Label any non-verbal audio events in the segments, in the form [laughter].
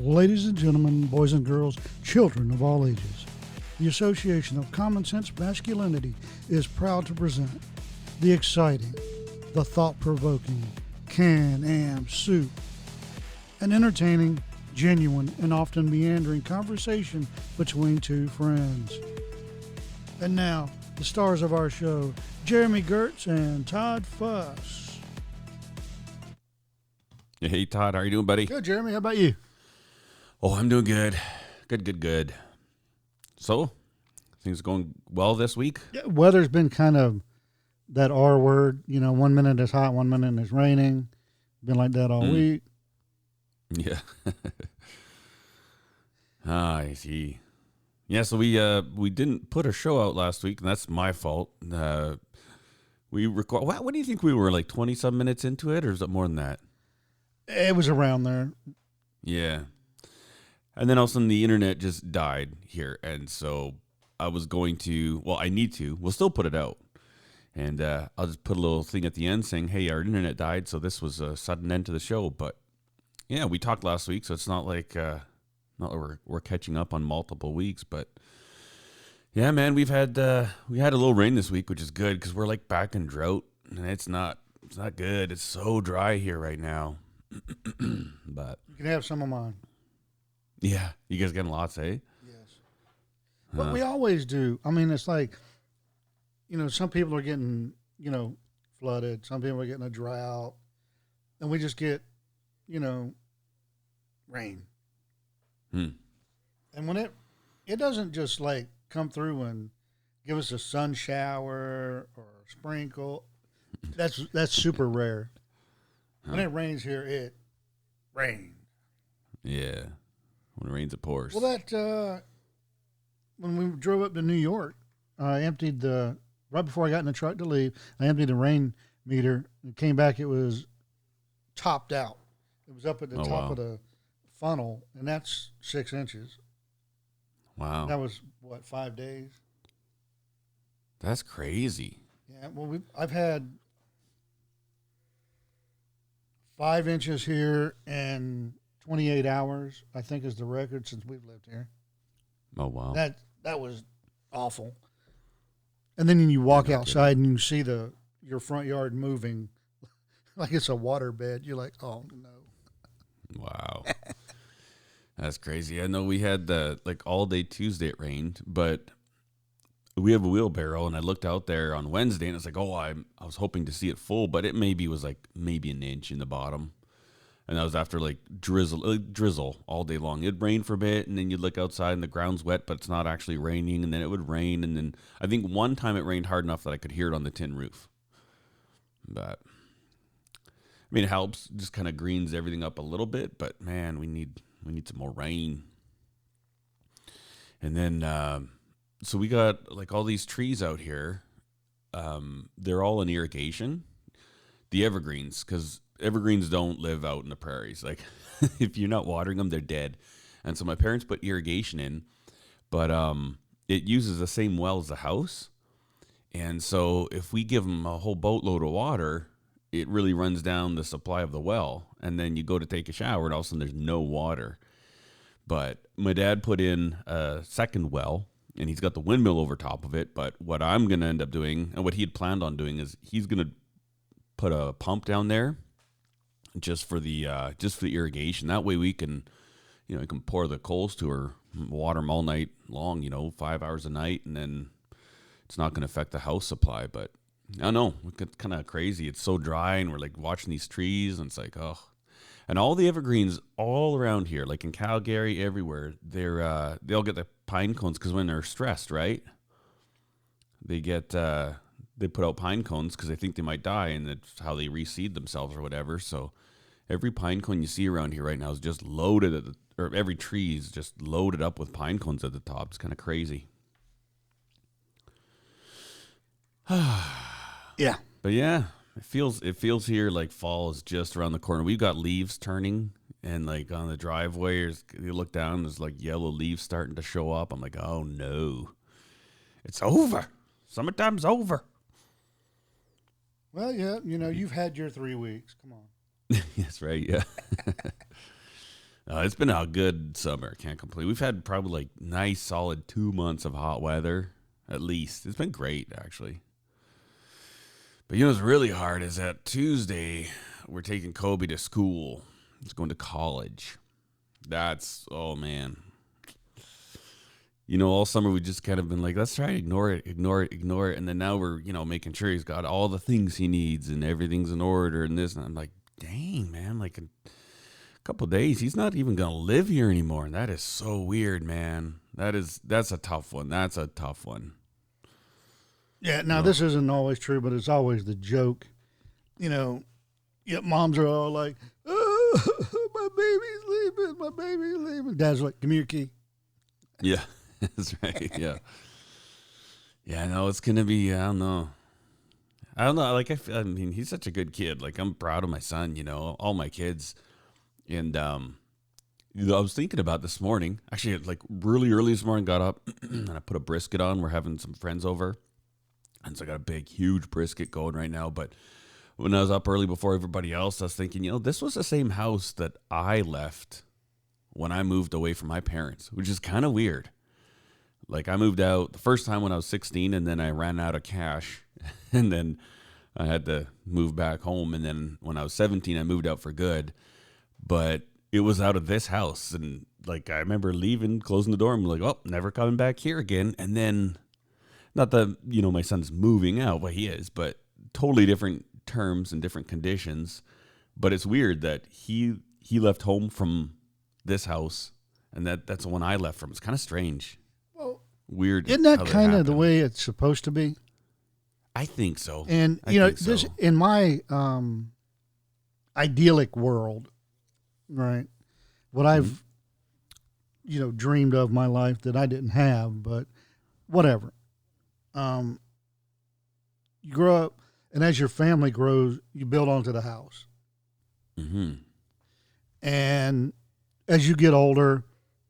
Ladies and gentlemen, boys and girls, children of all ages, the Association of Common Sense Masculinity is proud to present the exciting, the thought provoking Can Am Soup, an entertaining, genuine, and often meandering conversation between two friends. And now, the stars of our show, Jeremy Gertz and Todd Fuss. Hey Todd, how are you doing, buddy? Good, Jeremy. How about you? Oh, I'm doing good. Good, good, good. So, things going well this week? Yeah, weather's been kind of that R word. You know, one minute it's hot, one minute it's raining. Been like that all Mm. week. Yeah. [laughs] ah, I see. Yeah, so we uh we didn't put a show out last week, and that's my fault. Uh we record. What, what do you think we were like twenty some minutes into it, or is it more than that? It was around there. Yeah. And then all of a sudden the internet just died here. And so I was going to, well, I need to, we'll still put it out. And uh, I'll just put a little thing at the end saying, hey, our internet died. So this was a sudden end to the show. But yeah, we talked last week. So it's not like, uh, not like we're, we're catching up on multiple weeks. But yeah, man, we've had, uh, we had a little rain this week, which is good because we're like back in drought. And it's not, it's not good. It's so dry here right now. [clears throat] but You can have some of mine. Yeah, you guys getting lots, eh? Yes. But Huh. we always do. I mean, it's like, you know, some people are getting, you know, flooded. Some people are getting a drought. And we just get, you know, rain. Hmm. And when it, it doesn't just like come through and give us a sun shower or sprinkle. That's that's super rare. When it rains here, it rains. Yeah. When it rains, it pours. Well, that uh, when we drove up to New York, I emptied the right before I got in the truck to leave. I emptied the rain meter. and came back. It was topped out. It was up at the Oh, top wow. of the funnel, and that's six inches. wow. That was what five days. That's crazy. Yeah. Well, we I've had five inches here in 28 hours. I think is the record since we've lived here. Oh, wow. That that was awful. And then you walk outside and you see the your front yard moving [laughs] like it's a water bed. You're like, oh no. wow. [laughs] That's crazy. I know we had the, like, all day Tuesday it rained, but we have a wheelbarrow, and I looked out there on Wednesday, and it's like, oh, I'm, I was hoping to see it full, but it maybe was like maybe an inch in the bottom. And that was after like drizzle, like drizzle all day long. It'd rain for a bit, and then you'd look outside, and the ground's wet, but it's not actually raining. And then it would rain, and then I think one time it rained hard enough that I could hear it on the tin roof. But I mean, it helps, just kind of greens everything up a little bit. But man, we need we need some more rain. And then, um, so we got like all these trees out here. Um, they're all in irrigation. The evergreens, because evergreens don't live out in the prairies. Like, [laughs] if you're not watering them, they're dead. And so my parents put irrigation in, but um, it uses the same well as the house. And so if we give them a whole boatload of water, it really runs down the supply of the well. And then you go to take a shower, and all of a sudden there's no water. But my dad put in a second well, and he's got the windmill over top of it. But what I'm going to end up doing, and what he had planned on doing, is he's going to put a pump down there just for the uh, just for the irrigation. That way we can, you know, we can pour the coals to her, water them all night long. You know, five hours a night, and then it's not going to affect the house supply. But I don't know, it's kind of crazy. It's so dry, and we're like watching these trees, and it's like, oh. And all the evergreens all around here, like in Calgary, everywhere, they're uh, they'll get the pine cones because when they're stressed, right? They get uh, they put out pine cones because they think they might die, and that's how they reseed themselves or whatever. So every pine cone you see around here right now is just loaded at the, or every tree is just loaded up with pine cones at the top. It's kind of crazy. [sighs] Yeah. But yeah, it feels it feels here like fall is just around the corner. We've got leaves turning, and like on the driveway, you look down, there's like yellow leaves starting to show up. I'm like, oh no, it's over. Summertime's over. Well, yeah, you know, you've had your three weeks. Come on. [laughs] That's right. Yeah. [laughs] Uh, it's been a good summer. Can't complain. We've had probably like nice, solid two months of hot weather at least. It's been great actually. But you know what's really hard is that Tuesday we're taking Kobe to school. He's going to college. That's oh man. You know, all summer we just kind of been like, let's try to ignore it, ignore it, ignore it, and then now we're you know making sure he's got all the things he needs and everything's in order and this and I'm like, dang man, like a couple days he's not even gonna live here anymore, and that is so weird, man. That is that's a tough one. That's a tough one. Yeah. Now No. this isn't always true, but it's always the joke. You know, yeah, moms are all like, "Oh, [laughs] my baby's leaving. My baby's leaving." Dad's like, "Give me your key." Yeah, that's [laughs] right. Yeah, yeah. No, it's gonna be. I don't know. I don't know. Like I, I mean, he's such a good kid. Like I'm proud of my son. You know, all my kids, and um, you know, I was thinking about this morning. Actually, like really early this morning, got up [clears throat] and I put a brisket on. We're having some friends over, and so I got a big, huge brisket going right now. But when I was up early before everybody else, I was thinking, you know, this was the same house that I left when I moved away from my parents, which is kind of weird. Like I moved out the first time when I was 16 and then I ran out of cash [laughs] and then I had to move back home and then when I was 17 I moved out for good. But it was out of this house and like I remember leaving, closing the door and like, "Oh, never coming back here again." And then not that, you know, my son's moving out, well he is, but totally different terms and different conditions. But it's weird that he he left home from this house and that that's the one I left from. It's kind of strange. Weird. isn't that kind of the way it's supposed to be? I think so. And I you know, this so. in my um, idyllic world, right? What I've Mm-hmm. you know dreamed of my life that I didn't have, but whatever. Um, you grow up, and as your family grows, you build onto the house, Mm-hmm. and as you get older,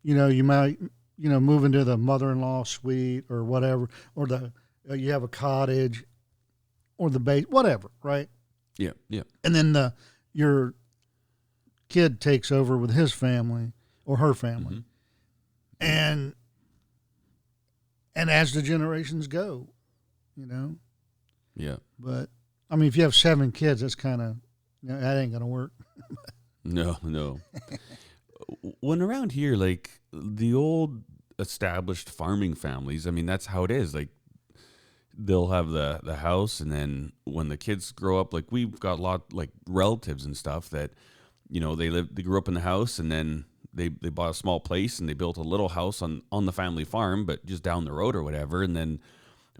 you know you might you know moving to the mother-in-law suite or whatever, or the uh, you have a cottage, or the base, whatever, right? Yeah, yeah. and then the your kid takes over with his family or her family Mhm. and and as the generations go you know Yeah. but i mean if you have seven kids that's kind of you know, that ain't gonna work [laughs] No, no. [laughs] when around here, like the old established farming families, I mean, that's how it is. Like they'll have the the house, and then when the kids grow up, like we've got a lot like relatives and stuff that you know they live they grew up in the house, and then they they bought a small place and they built a little house on on the family farm, but just down the road or whatever, and then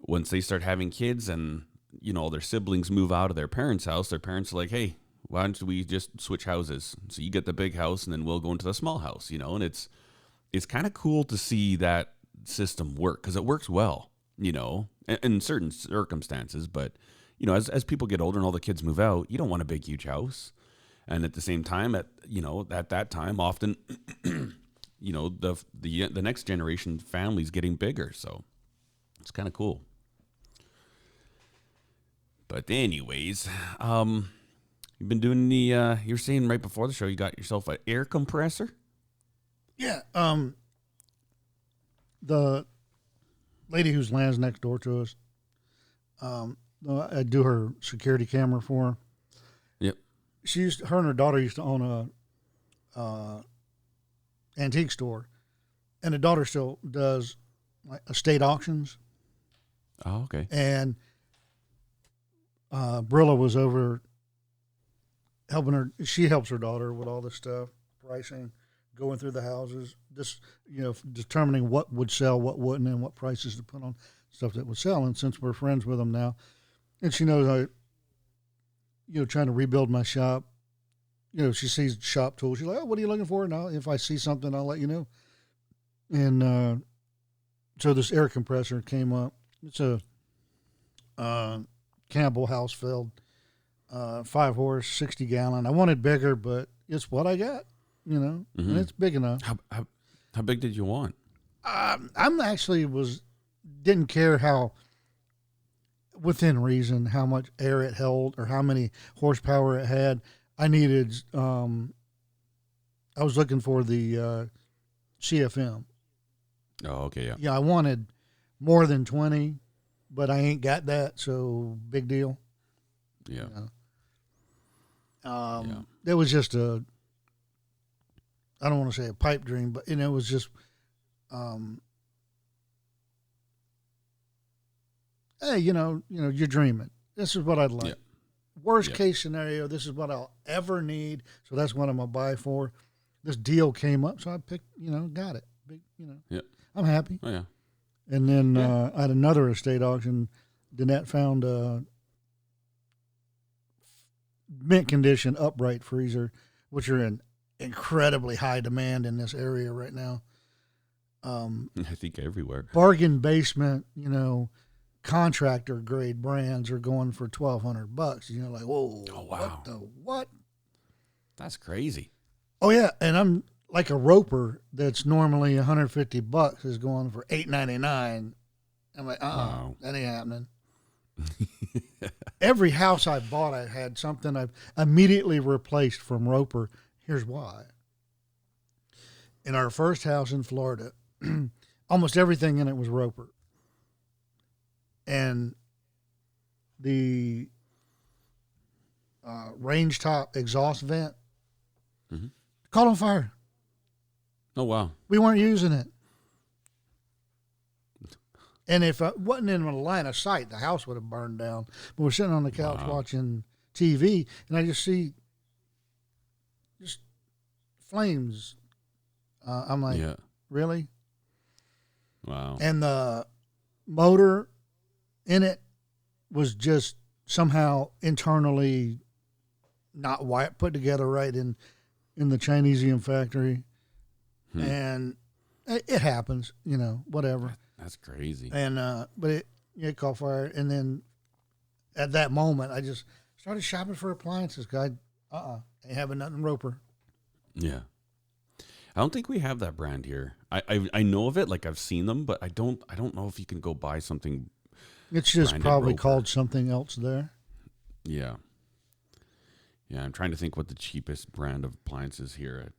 once they start having kids and you know their siblings move out of their parents' house, their parents are like, "Hey, why don't we just switch houses? So you get the big house, and then we'll go into the small house." You know, and it's it's kind of cool to see that system work because it works well. You know, in, in certain circumstances, but you know, as as people get older and all the kids move out, you don't want a big huge house. And at the same time, at you know, at that time, often, [clears throat] you know, the the the next generation family's getting bigger, so it's kind of cool. But anyways, um, you've been doing the. Uh, you were saying right before the show, you got yourself an air compressor. Yeah um the lady whose lands next door to us um i do her security camera for her Yep. she used her and her daughter used to own a uh, antique store, and the daughter still does like estate auctions. Oh, okay. And uh, Brilla was over helping her. She helps her daughter with all this stuff, pricing, going through the houses, just you know, determining what would sell, what wouldn't, and what prices to put on stuff that would sell. And since we're friends with them now, and she knows I, you know, trying to rebuild my shop. You know, she sees shop tools. She's like, "Oh, what are you looking for?" Now, if I see something, I'll let you know. And uh, so this air compressor came up. It's a uh, Campbell Hausfeld, uh, five horse, sixty gallon. I wanted bigger, but it's what I got. You know, Mhm. and it's big enough. How, how how big did you want? Um, I'm actually was didn't care how within reason how much air it held or how many horsepower it had. I needed um, I was looking for the uh, CFM. Oh, okay, yeah. Yeah, I wanted more than twenty, but I ain't got that, so big deal. Yeah. you know. Um, Yeah. It was just a, I don't want to say a pipe dream, but you know, it was just, um, hey, you know, you know, you're dreaming. This is what I'd like. Yeah. Worst Yeah. case scenario, this is what I'll ever need. So that's what I'm gonna buy for. This deal came up, so I picked, you know, got it. Big, you know, Yeah. I'm happy. Oh, yeah. And then Yeah. uh, at another estate auction, Danette found a mint condition upright freezer, which are in incredibly high demand in this area right now. Um, I think everywhere. bargain basement, you know, contractor grade brands are going for twelve hundred bucks. You know, like whoa, Oh, wow. what the what? That's crazy. Oh yeah, and I'm like a roper that's normally 150 bucks is going for 8.99. I'm like, uh, uh Wow. that ain't happening. [laughs] Every house I bought, I had something I've immediately replaced from Roper. Here's why. In our first house in Florida, [clears throat] almost everything in it was Roper, and the uh, range top exhaust vent Mhm. caught on fire. Oh, wow. We weren't using it. And if it wasn't in a line of sight, the house would have burned down. But we're sitting on the couch Wow. watching TV, and I just see just flames. Uh, I'm like, yeah. really? Wow. And the motor in it was just somehow internally not wi- put together right in in the Chinesium factory, Hmm. and it, it happens, you know, whatever. That's crazy. And uh, but it it caught fire, and then at that moment, I just started shopping for appliances. Guy, uh, uh ain't having nothing Roper. Yeah. I don't think we have that brand here. I, I I know of it, like I've seen them, but I don't I don't know if you can go buy something. It's just probably Roper. called something else there. Yeah. Yeah, I'm trying to think what the cheapest brand of appliances here.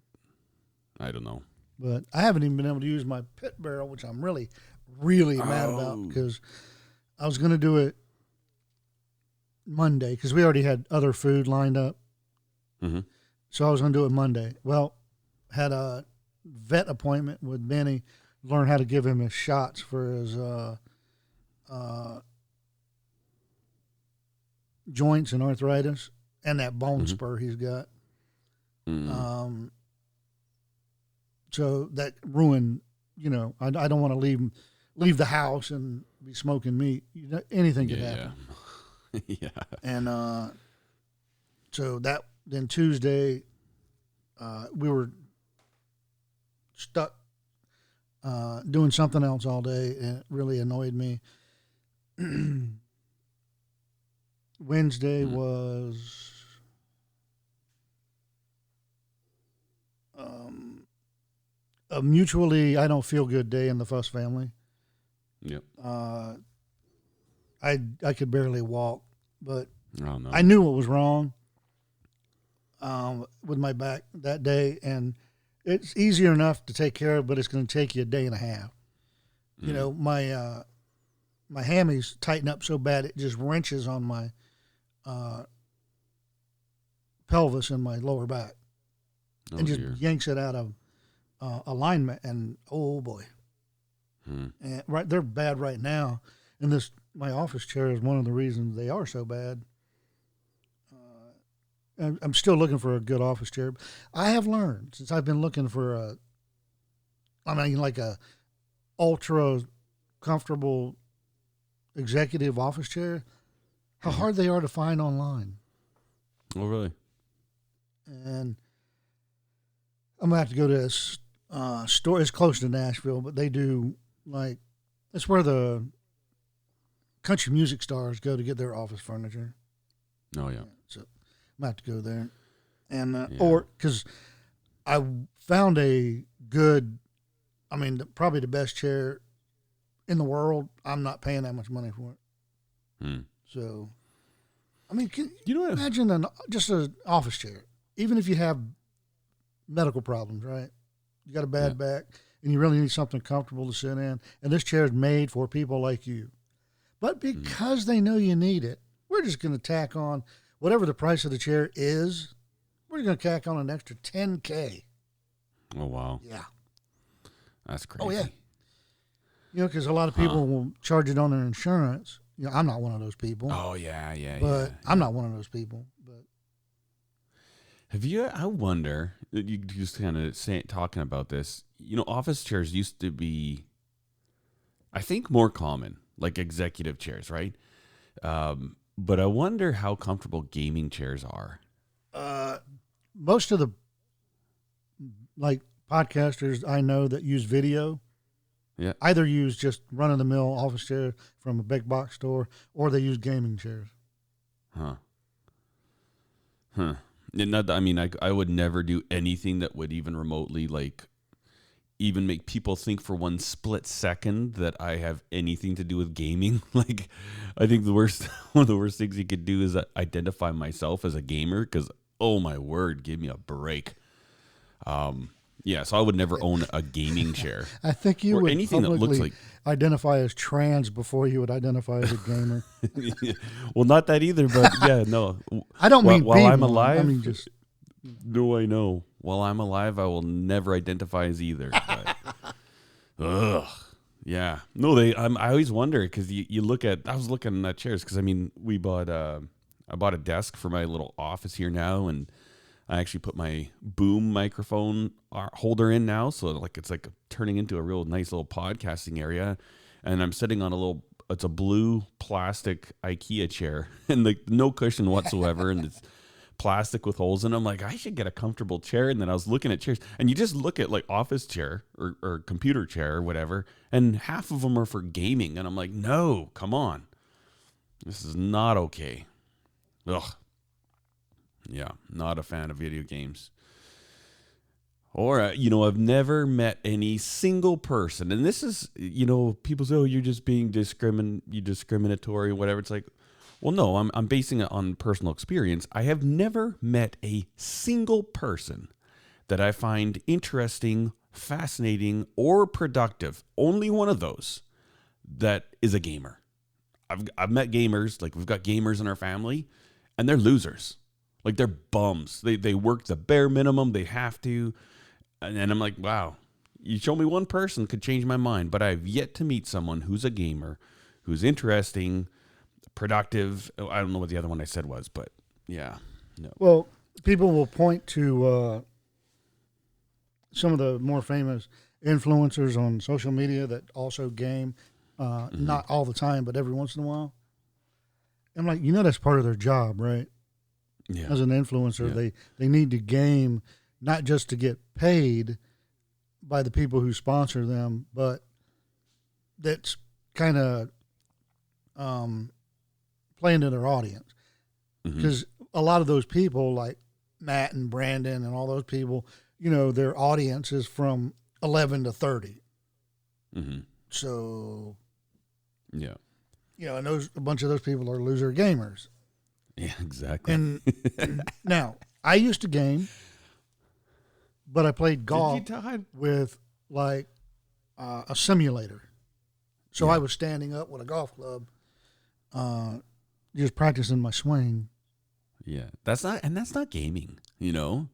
I, I don't know. But I haven't even been able to use my pit barrel, which I'm really, really mad Oh. about because I was going to do it Monday because we already had other food lined up. Hmm So I was going to do it Monday. Well, had a vet appointment with Benny, learn how to give him his shots for his uh, uh, joints and arthritis and that bone Mhm. spur he's got. mm Um, so that ruined, you know, I, I don't want to leave leave the house and be smoking meat. You know, anything could happen. yeah. [laughs] yeah. And uh, so that then Tuesday, uh, we were stuck uh, doing something else all day, and it really annoyed me. [clears throat] Wednesday Hmm. was um, a mutually I don't feel good day in the Fuss family. Yep. Uh, I I could barely walk, but Oh. I knew what was wrong um, with my back that day, and it's easier enough to take care of, but it's going to take you a day and a half. You Mm. know, my uh, my hammies tighten up so bad it just wrenches on my uh, pelvis and my lower back, oh, and just dear. yanks it out of uh, alignment. And oh boy, Hmm. and right they're bad right now and this my office chair is one of the reasons they are so bad I'm- still looking for a good office chair i have learned since i've been looking for a i mean like a ultra comfortable executive office chair how hard they are to find online Oh really? and I'm gonna have to go to this uh, store. It's close to Nashville, but they do like it's where the country music stars go to get their office furniture. Oh yeah. I'm have to go there, and uh, Yeah. or because I found a good, I mean, the, probably the best chair in the world. I'm not paying that much money for it. Hmm. So, I mean, can, You know imagine an just an office chair even if you have medical problems, right? You got a bad back and you really need something comfortable to sit in. And this chair is made for people like you. But Mm. because they know you need it, we're just going to tack on whatever the price of the chair is. We're going to tack on an extra 10K. Oh wow, Yeah. that's crazy. Oh, yeah. You know, because a lot of people will charge it on their insurance. You know, I'm not one of those people, Oh yeah, yeah, but yeah. I'm not one of those people. But Have you? I wonder. You just kind of say, talking about this. You know, office chairs used to be, I think, more common, like executive chairs, right? Um, but I wonder how comfortable gaming chairs are. uh, most of the like podcasters I know that use video, Yeah. either use just run of the mill office chair from a big box store, or they use gaming chairs. Huh. Huh. And not, that- I mean, I, I would never do anything that would even remotely like even make people think for one split second that I have anything to do with gaming. [laughs] like, I think the worst, [laughs] one of the worst things you could do is identify myself as a gamer because, oh my word, give me a break. Um, yeah, so I would never own a gaming chair. [laughs] I think you would anything that looks like- identify as trans before you would identify as a gamer. well, not that either, but yeah, no. I don't While- mean while I'm one. I alive, mean just No, I know. While I'm alive, I will never identify as either. But, [laughs] ugh. Yeah. No, they. I'm, I always wonder because you, you look at. I was looking at chairs because I mean we bought. Uh, I bought a desk for my little office here now, and I actually put my boom microphone uh, holder in now, so like it's like turning into a real nice little podcasting area. And I'm sitting on a little. It's a blue plastic IKEA chair, [laughs] and like no cushion whatsoever, and it's plastic with holes in them. Like I should get a comfortable chair. And then I was looking at chairs, and you just look at like office chair or, or computer chair or whatever, and half of them are for gaming. And I'm like, no, come on, this is not okay. Ugh. Yeah, not a fan of video games. Or, uh, you know, I've never met any single person, and this is, you know, people say, "Oh, you're just being discrimin, you discriminatory, whatever." It's like, well, no, I'm I'm basing it on personal experience. I have never met a single person that I find interesting, fascinating, or productive. Only one of those that is a gamer. I've I've met gamers, like we've got gamers in our family, and they're losers. Like they're bums. They they work the bare minimum. They have to. And then I'm like, wow, you show me one person could change my mind, but I've yet to meet someone who's a gamer, who's interesting, productive. Oh, I don't know what the other one I said was, but yeah, no. well, people will point to uh, some of the more famous influencers on social media that also game, uh, Mm-hmm. not all the time, but every once in a while. I'm like, you know, that's part of their job, right? Yeah. As an influencer, Yeah. they they need to game not just to get paid by the people who sponsor them, but that's kind of um, playing to their audience because a lot of those people like Matt and Brandon and all those people, you know, their audience is from 11 to 30. Mhm. So, Yeah. you know, and those a bunch of those people are loser gamers. Yeah, exactly. And [laughs] now, I used to game, but I played golf Did you Todd? with like uh, a simulator. So Yeah. I was standing up with a golf club, uh, just practicing my swing. Yeah, that's not, and that's not gaming. You know,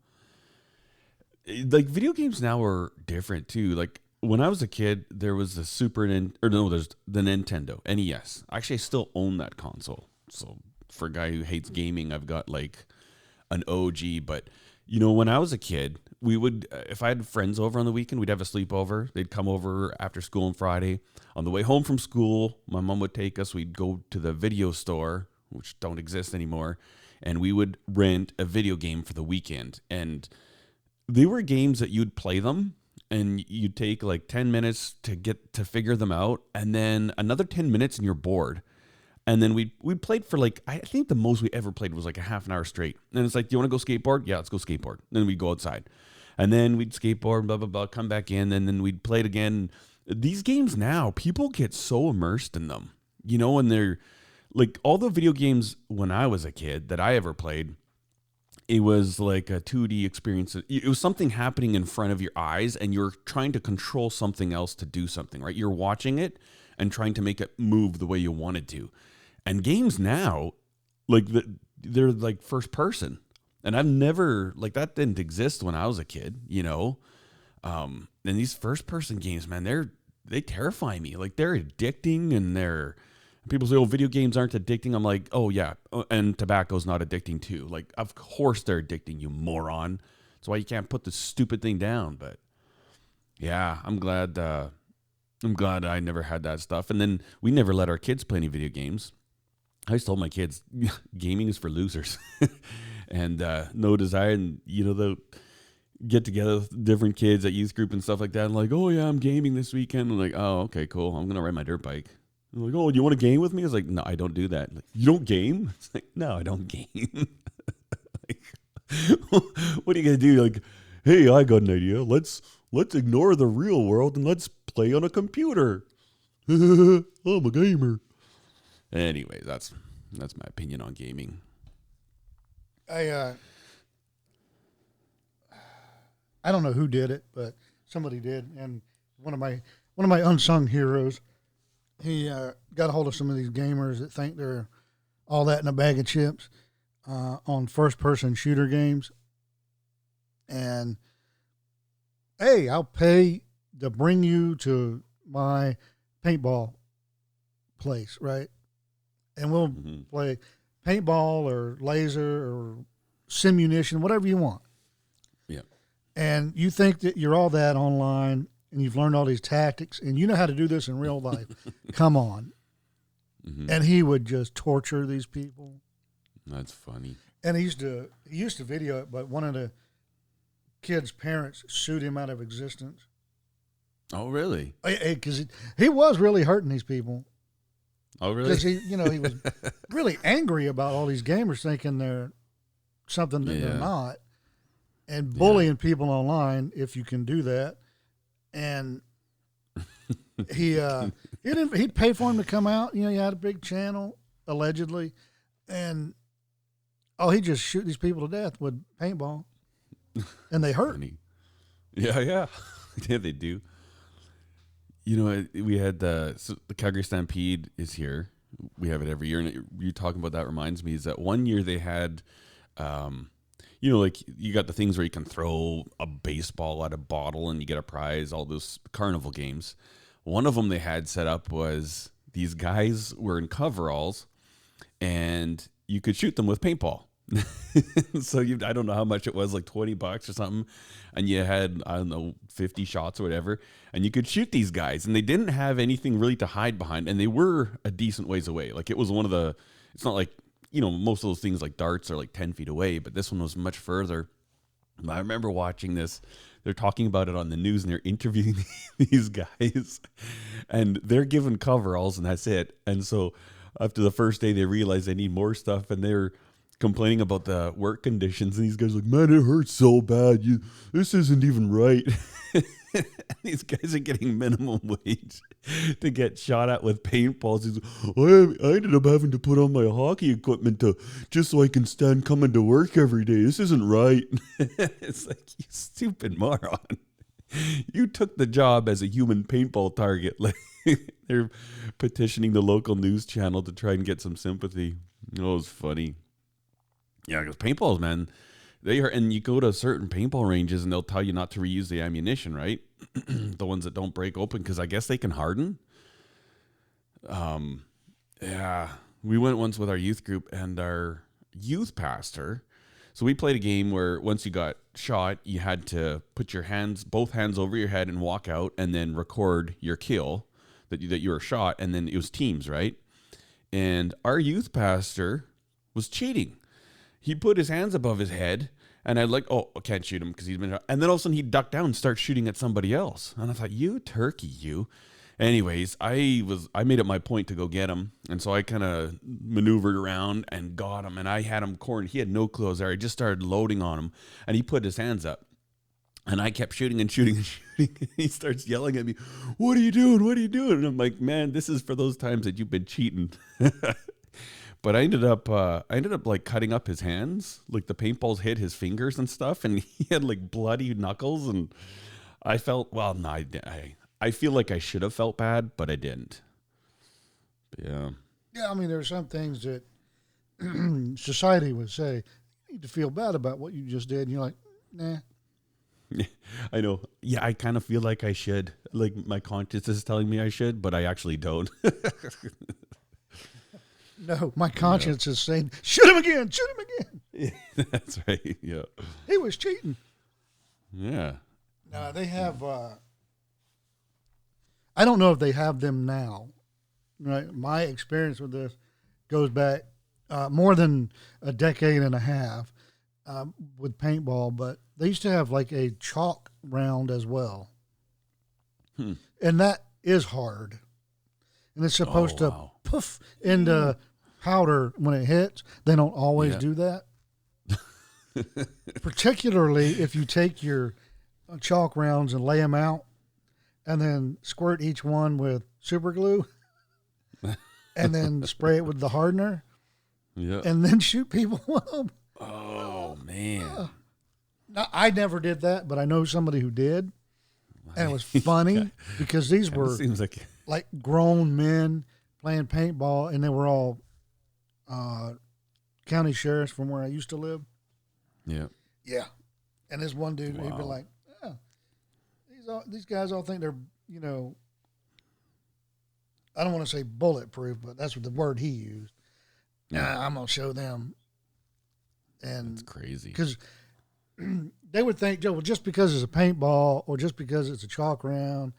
Eh, like video games now are different too. Like when I was a kid, there was the Super Nin, or no, there's the Nintendo NES. Actually, I still own that console. So for a guy who hates gaming, I've got like an OG. But you know, when I was a kid, we would uh, if I had friends over on the weekend, we'd have a sleepover. They'd come over after school on Friday. On the way home from school, my mom would take us. We'd go to the video store, which don't exist anymore, and we would rent a video game for the weekend. And they were games that you'd play them and you'd take like 10 minutes to get to figure them out and then another 10 minutes and you're bored and then we we played for like I think the most we ever played was like a half an hour straight. And it's like, do you want to go skateboard? Yeah, let's go skateboard. And then we'd go outside, and then we'd skateboard, blah blah blah, come back in, and then we'd play it again. These games now, people get so immersed in them, you know, and they're like all the video games when I was a kid that I ever played. it was like a 2D experience. It was something happening in front of your eyes, and you're trying to control something else to do something, right? You're watching it and trying to make it move the way you wanted to. And games now, like the, they're like first person, and I've never like that didn't exist when I was a kid, you know. Um, and these first person games, man, they're they terrify me. Like they're addicting, and they're people say, "Oh, video games aren't addicting." I'm like, "Oh yeah," uh, and tobacco's not addicting too. Like, of course they're addicting, you moron. That's why you can't put this stupid thing down. But yeah, I'm glad. Uh, I'm glad I never had that stuff. And then we never let our kids play any video games. I just told my kids, [laughs] gaming is for losers, [laughs] and uh, no desire. And you know the get together with different kids at youth group and stuff like that. And like, oh yeah, I'm gaming this weekend. I'm like, oh okay, cool. I'm gonna ride my dirt bike. I'm like, oh, you want to game with me? I was like, no, I don't do that. Like, you don't game? [laughs] It's like, no, I don't game. like, what are you gonna do? Like, hey, I got an idea. Let's let's ignore the real world and let's play on a computer. I'm a gamer. Anyway, that's that's my opinion on gaming. I uh, I don't know who did it, but somebody did, and one of my one of my unsung heroes. He uh, got a hold of some of these gamers that think they're all that in a bag of chips uh, on first person shooter games, and hey, I'll pay to bring you to my paintball place, right? And we'll Mhm. play paintball or laser or simunition, whatever you want. Yeah. And you think that you're all that online and you've learned all these tactics and you know how to do this in real life. [laughs] Come on. Mhm. And he would just torture these people. That's funny. And he used to he used to video it, but one of the kids' parents sued him out of existence Oh, really? because he, he was really hurting these people. Oh, really? Because he, you know, he was [laughs] really angry about all these gamers thinking they're something that Yeah. they're not, and bullying people online if you can do that. And he uh, he'd he'd pay for him to come out. You know, he had a big channel allegedly, and oh, he just shoot these people to death with paintball, and they [laughs] hurt. Funny. Yeah, yeah, [laughs] yeah. They do. You know, we had the so the Calgary Stampede is here. We have it every year, and you talking about that reminds me is that one year they had, um, you know, like you got the things where you can throw a baseball at a bottle and you get a prize. All those carnival games. One of them they had set up was these guys were in coveralls, and you could shoot them with paintball. [laughs] so you, I don't know how much it was, like twenty bucks or something, and you had I don't know fifty shots or whatever, and you could shoot these guys, and they didn't have anything really to hide behind, and they were a decent ways away. Like it was one of the, it's not like you know most of those things like darts are like ten feet away, but this one was much further. And I remember watching this. They're talking about it on the news and they're [laughs] interviewing [laughs] these guys, and they're given coveralls, and that's it. And so after the first day, they realize they need more stuff, and they're complaining about the work conditions. And these guys like, man, it hurts so bad. You, this isn't even right. [laughs] these guys are getting minimum [laughs] wage to get shot at with paintballs. He's like, I, I ended up having to put on my hockey equipment to just so I can stand coming to work every day. This isn't right. [laughs] it's like you stupid moron. You took the job as a human paintball target. Like they're petitioning the local news channel to try and get some sympathy. It was funny. Yeah, because paintballs, man, they are, and you go to certain paintball ranges and they'll tell you not to reuse the ammunition, right? [clears throat] the ones that don't break open, because I guess they can harden. Um, yeah, we went once with our youth group and our youth pastor. So we played a game where once you got shot, you had to put your hands, both hands over your head and walk out, and then record your kill that you, that you were shot, and then it was teams, right? And our youth pastor was cheating he put his hands above his head and I like, oh, I can't shoot him because he's been. And then all of a sudden he ducked down and started shooting at somebody else. And I thought, you turkey, you. Anyways, I was I made it my point to go get him, and so I kind of maneuvered around and got him, and I had him cornered. He had no was there. I just started loading on him, and he put his hands up, and I kept shooting and shooting and [laughs] shooting. he starts yelling at me, "What are you doing? What are you doing?" And I'm like, "Man, this is for those times that you've been cheating." [laughs] but I ended up uh, I ended up like cutting up his hands, like the paintballs hit his fingers and stuff, and [laughs] he had like bloody knuckles, and I felt well. No, I I, I feel like I should have felt bad, but I didn't. But yeah, Yeah, I mean, there are some things that [clears throat] society would say you need to feel bad about what you just did, and you're like, nah. [laughs] I know. Yeah, I kind of feel like I should. Like my conscience is telling me I should, but I actually don't. [laughs] No, my conscience is saying, shoot him again, shoot him again. Yeah, [laughs] That's right. Yeah. He was cheating. Yeah. No, they have. Uh, I don't know if they have them now. Right, my experience with this goes back uh, more than a decade and a half um, with paintball, but they used to have like a chalk round as well, Hmm. and that is hard, and it's oh, supposed Oh, to wow. poof into powder when it hits. They don't always Yeah. do that. Particularly if you take your chalk rounds and lay them out and then squirt each one with super glue [laughs] and then spray it with the hardener Yeah. and then shoot people [laughs] with them. oh man. Now, I never did that, but I know somebody who did. And it was [laughs] funny because these were seems like like grown men playing paintball and they were all uh, county sheriffs from where I used to live. yeah. Yeah. And this one dude, he'd be Wow. like, oh, these, all, these guys all think they're, you know, I don't want to say bulletproof, but that's what the word he used. Yeah. Nah, I'm going to show them. That's And crazy. because [clears throat] they would think, Joe, well, just because it's a paintball or just because it's a chalk round,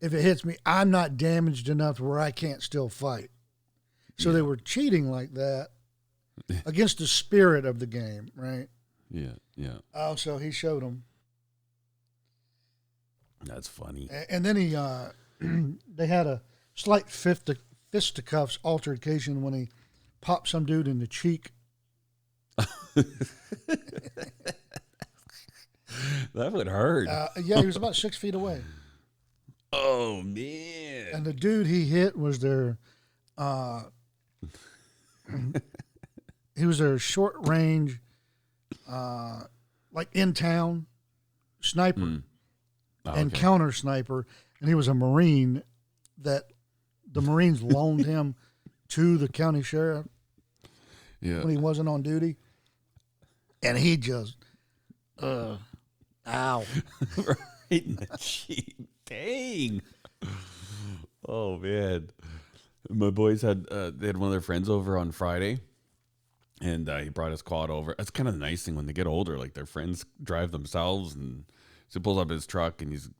if it hits me, I'm not damaged enough where I can't still fight. So they were cheating like that [laughs] against the spirit of the game, right? Yeah. Yeah. Oh, so he showed them. That's funny. And then he, uh, [clears throat] they had a slight fist fisticuffs altercation when he popped some dude in the cheek. [laughs] That would hurt. Uh, yeah, he was about six feet away, [laughs] oh man. and the dude he hit was their, uh, [laughs] he was their short range, uh, like in town sniper Mm. Oh, and okay. counter sniper, and he was a marine that the Marines [laughs] loaned him to the county sheriff yeah. when he wasn't on duty, and he just, uh, ow. [laughs] right in the cheek. Dang. Oh man. My boys had uh, they had one of their friends over on Friday, and uh, he brought his quad over. That's kind of the nice thing when they get older, like their friends drive themselves, and so he pulls up his truck and he's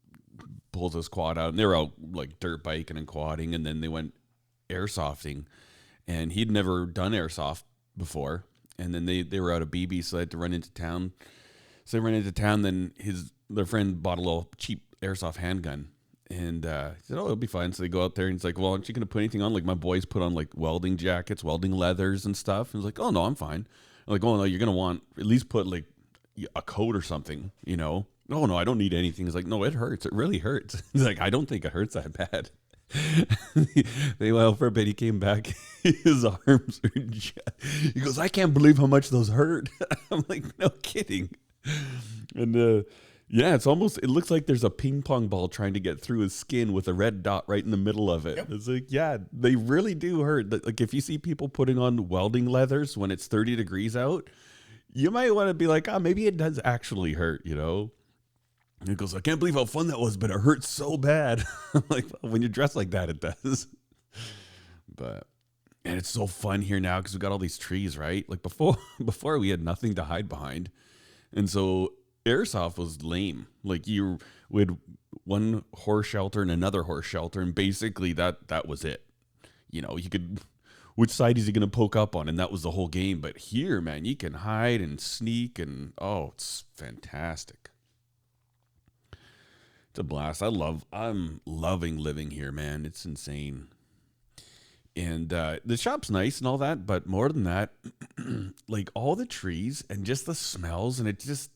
pulls his quad out, and they were out like dirt biking and quadding, and then they went airsofting, and he'd never done airsoft before, and then they they were out of BB, so they had to run into town. So they ran into town. Then his their friend bought a little cheap airsoft handgun, and uh, he said, "Oh, it'll be fine." So they go out there, and he's like, "Well, aren't you gonna put anything on?" Like my boys put on like welding jackets, welding leathers, and stuff. And he's like, "Oh no, I'm fine." I'm like, "Oh no, you're gonna want at least put like a coat or something, you know?" No, no, I don't need anything. He's like, "No, it hurts. It really hurts." [laughs] He's like, "I don't think it hurts that bad." [laughs] they out for a bit. He came back. [laughs] His arms are. Just, he goes, "I can't believe how much those hurt." I'm like, "No kidding." And uh, yeah, it's almost it looks like there's a ping pong ball trying to get through his skin with a red dot right in the middle of it. It's like, yeah, they really do hurt. Like if you see people putting on welding leathers when it's 30 degrees out, you might want to be like, ah, maybe it does actually hurt, you know? And he goes, I can't believe how fun that was, but it hurts so bad. [laughs] Like, well, when you're dressed like that, it does. But and it's so fun here now because we got all these trees, right? Like before, [laughs] before we had nothing to hide behind, and so airsoft was lame. Like you would one horse shelter and another horse shelter, and basically that that was it. You know, you could which side is he going to poke up on, and that was the whole game. But here, man, you can hide and sneak, and oh, it's fantastic. It's a blast. I love. I'm loving living here, man. It's insane. And uh, the shop's nice and all that, but more than that, [clears throat] like all the trees and just the smells, and it just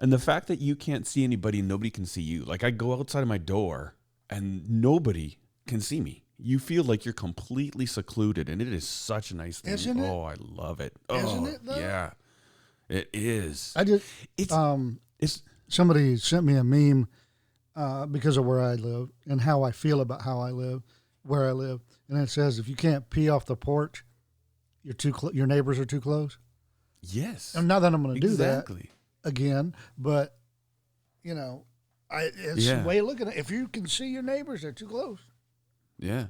and the fact that you can't see anybody and nobody can see you. Like I go outside of my door and nobody can see me. you feel like you're completely secluded, and it is such a nice thing. Isn't it? Oh, I love it. Isn't oh, it, though? yeah, it is. I just It's um it's somebody sent me a meme uh, because of where I live and how I feel about how I live, where I live, and it says if you can't pee off the porch, you're too cl- your neighbors are too close. yes, And not that I'm going to do that exactly. Again, but you know, I it's Yeah. the way of looking at it. If you can see your neighbors, they're too close. Yeah,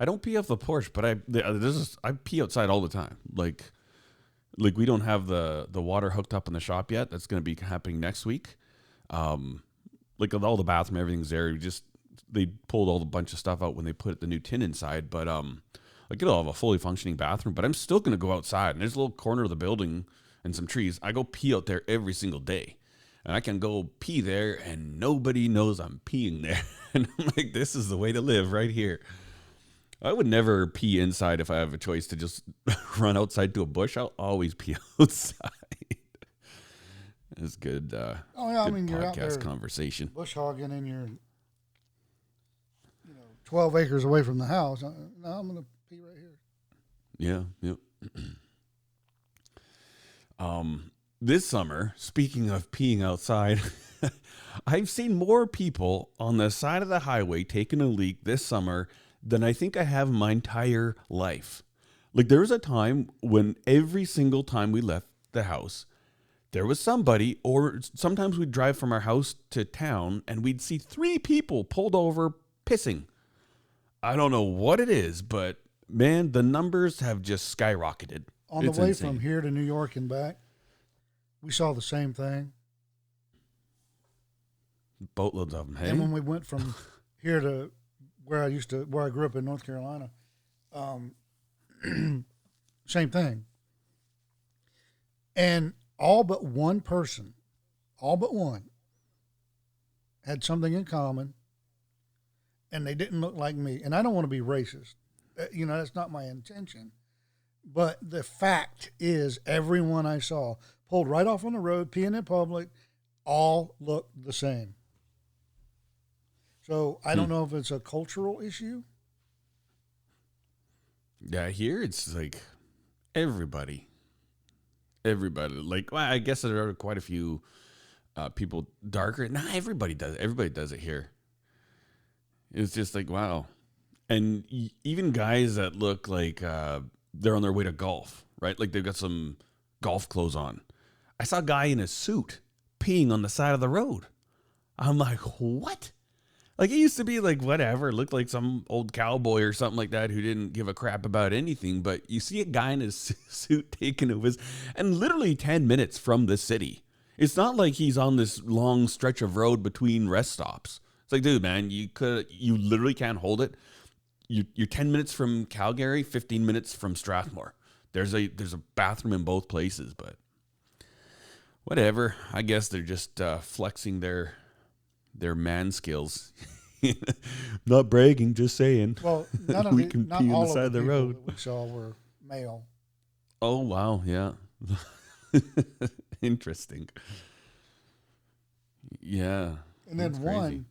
I don't pee off the porch, but I uh, this is I pee outside all the time. Like, like we don't have the the water hooked up in the shop yet. That's going to be happening next week. Um, like all the bathroom, everything's there. We just they pulled all the bunch of stuff out when they put the new tin inside, but um, like it'll have a fully functioning bathroom. But I'm still going to go outside, and there's a little corner of the building and some trees. I go pee out there every single day. And I can go pee there, and nobody knows I'm peeing there. [laughs] and I'm like, this is the way to live right here. I would never pee inside if I have a choice to just [laughs] run outside to a bush. I'll always pee [laughs] outside. It's good. Uh, Oh yeah, I good mean you're out there conversation. bush hogging and you're you know 12 acres away from the house. Uh, No, I'm going to pee right here. Yeah, yep. [clears throat] um, this summer, speaking of peeing outside, [laughs] I've seen more people on the side of the highway taking a leak this summer than I think I have my entire life. Like there was a time when every single time we left the house, there was somebody, or sometimes we'd drive from our house to town and we'd see three people pulled over pissing. I don't know what it is, but man, the numbers have just skyrocketed. On It's the way insane. from here to New York and back, we saw the same thing. boatloads of them. Hey, And when we went from [laughs] here to where I used to, where I grew up in North Carolina, um, [clears throat] same thing. And all but one person, all but one, had something in common, and they didn't look like me. And I don't want to be racist, Uh, you know, that's not my intention. But the fact is, everyone I saw pulled right off on the road, peeing in public, all looked the same. So I don't know if it's a cultural issue. yeah, here it's like everybody, everybody. Like, well, I guess there are quite a few uh, people darker. Nah, everybody does. It. Everybody does it here. It's just like wow, and y- even guys that look like uh, they're on their way to golf, right? Like they've got some golf clothes on. I saw a guy in a suit peeing on the side of the road. I'm like, what? Like it used to be like whatever, it looked like some old cowboy or something like that who didn't give a crap about anything. But you see a guy in his [laughs] suit taking a whiz, and literally ten minutes from the city. It's not like he's on this long stretch of road between rest stops. It's like, dude, man, you could, you literally can't hold it. You, you're ten minutes from Calgary, fifteen minutes from Strathmore. There's a there's a bathroom in both places, but whatever. I guess they're just uh, flexing their their man skills. [laughs] Not bragging, just saying. Well, [laughs] none of We the, can not pee on the side of the, the road. we saw were male. Oh wow, yeah. [laughs] Interesting. Yeah. And then one,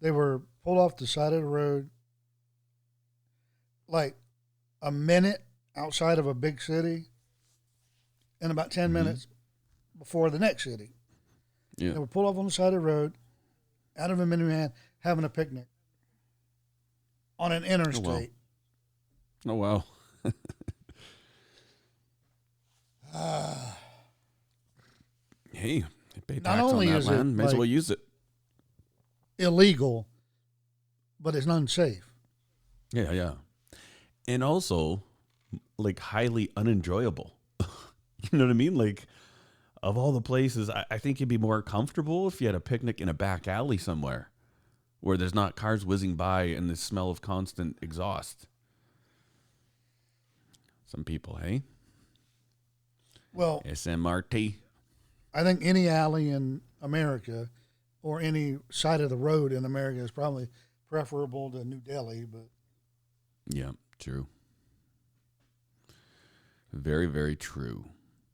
they were pulled off the side of the road, like a minute outside of a big city, and about 10 Mhm. minutes before the next city. Yeah. They were pulled off on the side of the road, out of a minivan, having a picnic on an interstate. Oh wow. Ah, [laughs] [sighs] Hey, they pay Not tax on only that is it, land. May as well use it. illegal, but it's unsafe. Yeah, yeah. And also like highly unenjoyable. [laughs] you know what I mean? Like of all the places, I, I think you'd be more comfortable if you had a picnic in a back alley somewhere where there's not cars whizzing by and the smell of constant exhaust. Some people, hey? Well, SMRT. I think any alley in America or any side of the road in America is probably preferable to New Delhi, but Yeah, true. Very, very true.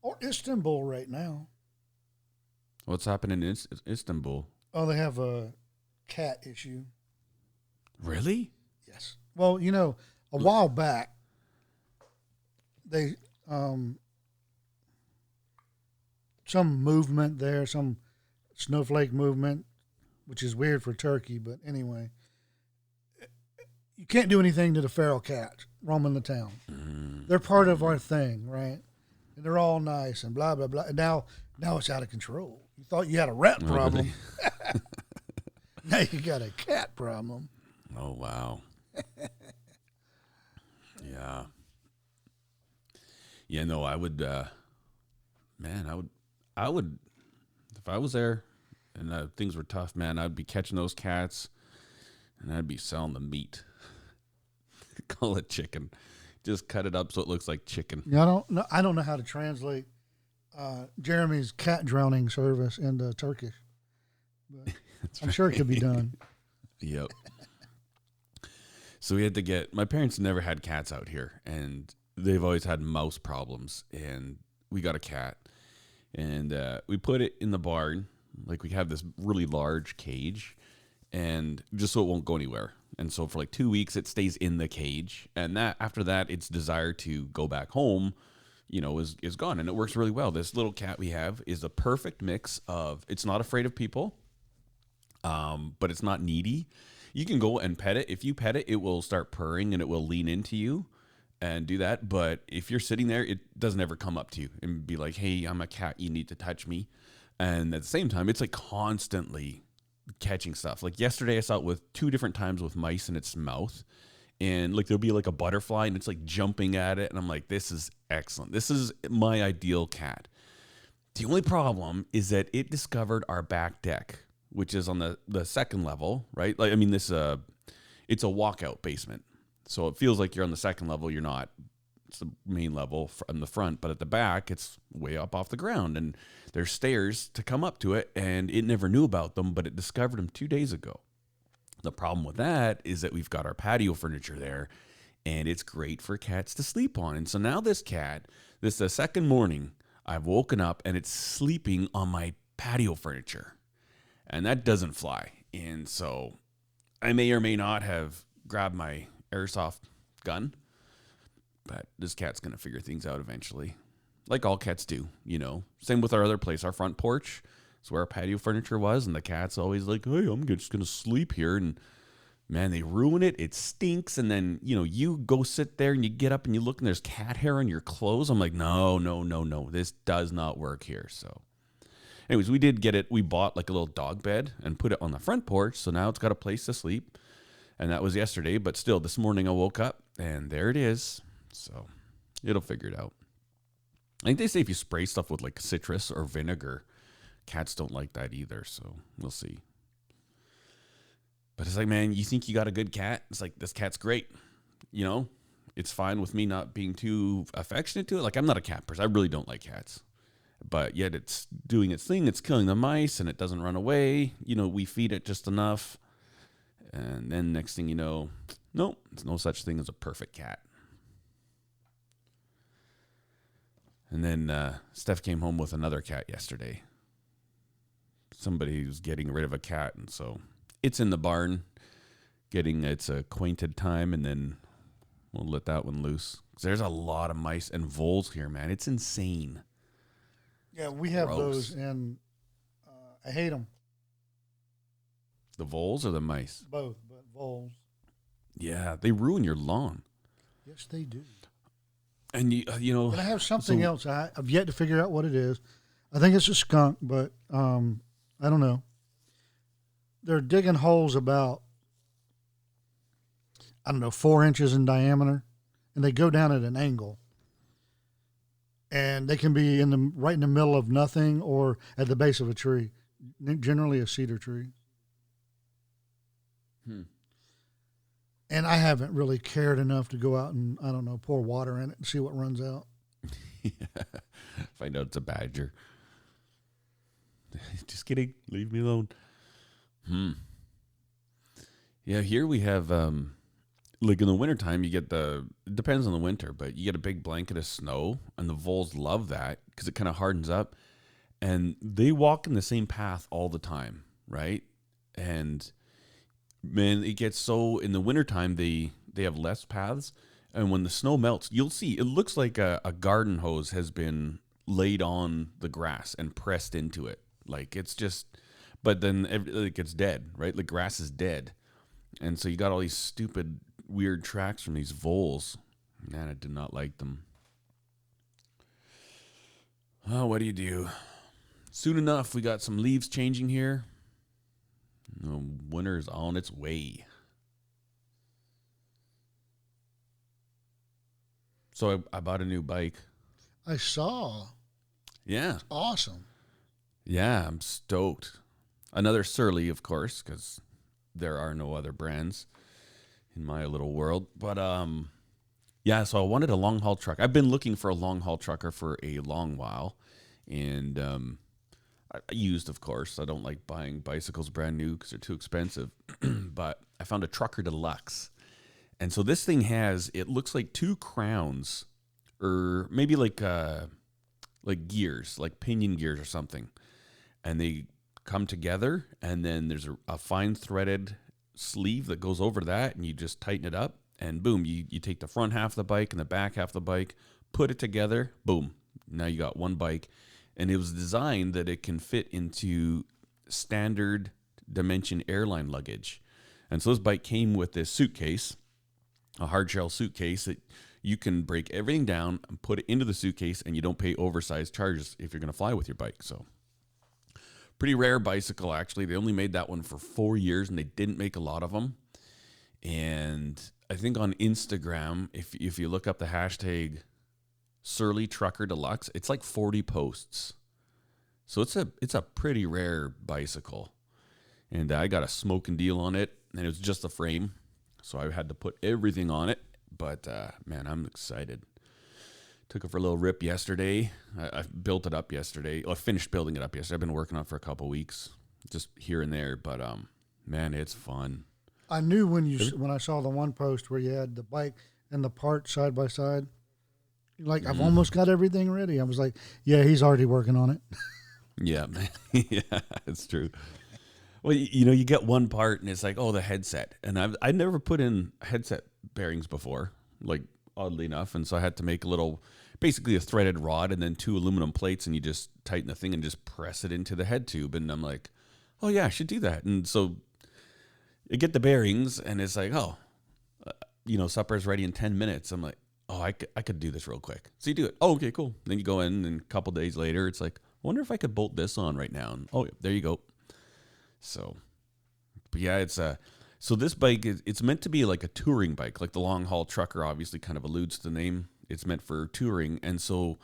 or Istanbul right now. What's happening in Is- Istanbul? Oh, they have a cat issue. Really? Yes. Well, you know, a while back, they um, some movement there, some snowflake movement, which is weird for turkey, but anyway, you can't do anything to the feral cats roaming the town. They're part of our thing, right? And they're all nice and blah blah blah. And now, now it's out of control. You thought you had a rat Oh, [laughs] problem. [laughs] now you got a cat problem. Oh wow. [laughs] yeah. Yeah, no, I would uh man, I would I would if I was there and uh, things were tough, man, I'd be catching those cats and I'd be selling the meat. [laughs] Call it chicken. Just cut it up so it looks like chicken. Yeah, I don't know. I don't know how to translate uh, Jeremy's cat drowning service into Turkish. But [laughs] I'm sure it could be done. [laughs] Yep. so we had to get my parents never had cats out here and they've always had mouse problems and we got a cat and uh, we put it in the barn like we have this really large cage and just so it won't go anywhere and so for like two weeks it stays in the cage and that after that its desire to go back home you know is is gone and it works really well this little cat we have is a perfect mix of it's not afraid of people um, but it's not needy. You can go and pet it. If you pet it, it will start purring and it will lean into you and do that. But if you're sitting there, it doesn't ever come up to you and be like, "Hey, I'm a cat. You need to touch me." And at the same time, it's like constantly catching stuff. Like yesterday, I saw it with two different times with mice in its mouth. And like there'll be like a butterfly and it's like jumping at it. And I'm like, this is excellent. This is my ideal cat. The only problem is that it discovered our back deck, which is on the, the second level, right? Like I mean, this uh, it's a walkout basement, so it feels like you're on the second level. You're not. It's the main level from the front, but at the back, it's way up off the ground, and there's stairs to come up to it. And it never knew about them, but it discovered them two days ago. The problem with that is that we've got our patio furniture there, and it's great for cats to sleep on. And so now this cat, this is the second morning I've woken up and it's sleeping on my patio furniture, and that doesn't fly. And so I may or may not have grabbed my airsoft gun, but this cat's gonna figure things out eventually, like all cats do. You know, same with our other place, our front porch. It's where our patio furniture was, and the cat's always like, "Hey, I'm just gonna sleep here." And man, they ruin it. It stinks, and then you know you go sit there and you get up and you look and there's cat hair on your clothes. I'm like, no, no, no, no, this does not work here. So, anyways, we did get it. We bought like a little dog bed and put it on the front porch, so now it's got a place to sleep. And that was yesterday, but still, this morning I woke up and there it is. So it'll figure it out. I think they say if you spray stuff with like citrus or vinegar, cats don't like that either. So we'll see. But it's like, man, you think you got a good cat? It's like this cat's great. You know, it's fine with me not being too affectionate to it. Like I'm not a cat person. I really don't like cats. But yet it's doing its thing. It's killing the mice and it doesn't run away. You know, we feed it just enough. And then next thing you know, nope, there's no such thing as a perfect cat. And then uh, Steph came home with another cat yesterday. Somebody was getting rid of a cat, and so it's in the barn, getting its acquainted time, and then we'll let that one loose. There's a lot of mice and voles here, man. It's insane. Yeah, we have Gross. those, and uh, I hate them The voles or the mice? both, but voles. Yeah, they ruin your lawn. Yes, they do. And you, uh, you know, But I have something So- else. I, I've yet to figure out what it is. I think it's a skunk, but um, I don't know. They're digging holes about, I don't know, four inches in diameter, and they go down at an angle. And they can be in the right in the middle of nothing or at the base of a tree, generally a cedar tree. Hmm. And I haven't really cared enough to go out and I don't know pour water in it and see what runs out. [laughs] Find out it's a badger. [laughs] Just kidding. Leave me alone. Hmm. Yeah, here we have um like in the wintertime you get the it depends on the winter, but you get a big blanket of snow and the voles love that because it kind of hardens up and they walk in the same path all the time, right? And man, it gets so in the wintertime they they have less paths. And when the snow melts, you'll see it looks like a, a garden hose has been laid on the grass and pressed into it. Like it's just, but then it, like it's dead, right? The grass is dead, and so you got all these stupid, weird tracks from these voles. Man, I did not like them. Oh, what do you do? Soon enough, we got some leaves changing here. Oh, winter's on its way. So I, I bought a new bike. I saw. Yeah, Awesome. yeah, I'm stoked. Another Surly, of course, because there are no other brands in my little world. But um, yeah. So I wanted a long haul truck. I've been looking for a long haul trucker for a long while, and um, used, of course. I don't like buying bicycles brand new because they're too expensive. [clears throat] but I found a Trucker Deluxe, and so this thing has it looks like two crowns, or maybe like uh, like gears, like pinion gears or something, and they come together, and then there's a, a fine threaded sleeve that goes over that, and you just tighten it up, and boom, you you take the front half of the bike and the back half of the bike, put it together, boom, now you got one bike, and it was designed that it can fit into standard dimension airline luggage, and so this bike came with this suitcase a hard shell suitcase that you can break everything down and put it into the suitcase and you don't pay oversized charges if you're going to fly with your bike. So pretty rare bicycle actually. They only made that one for 4 years and they didn't make a lot of them. And I think on Instagram if if you look up the hashtag Surly Trucker Deluxe, it's like 40 posts. So it's a it's a pretty rare bicycle. And I got a smoking deal on it and it was just a frame so I had to put everything on it. But uh, man, I'm excited. Took it for a little rip yesterday. I, I built it up yesterday. Well, I finished building it up yesterday. I've been working on it for a couple weeks, just here and there. But um, man, it's fun. I knew when you when I saw the one post where you had the bike and the part side by side. Like Mm-hmm. I've almost got everything ready. I was like, yeah, he's already working on it. [laughs] Yeah, man. [laughs] yeah, it's true. Well, you, you know, you get one part and it's like, oh, the headset. And I've I never put in headset bearings before, like oddly enough, and so I had to make a little, basically a threaded rod and then two aluminum plates, and you just tighten the thing and just press it into the head tube. And I'm like, oh yeah, I should do that. And so you get the bearings, and it's like, oh, uh, you know, supper's ready in ten minutes. I'm like, oh, I could, I could do this real quick. So you do it. Oh, okay, cool. Then you go in, and a couple days later, it's like, I wonder if I could bolt this on right now. And oh, there you go. So, but yeah, it's a. So this bike is it's meant to be like a touring bike, like the long haul trucker. Obviously, kind of alludes to the name. It's meant for touring, and so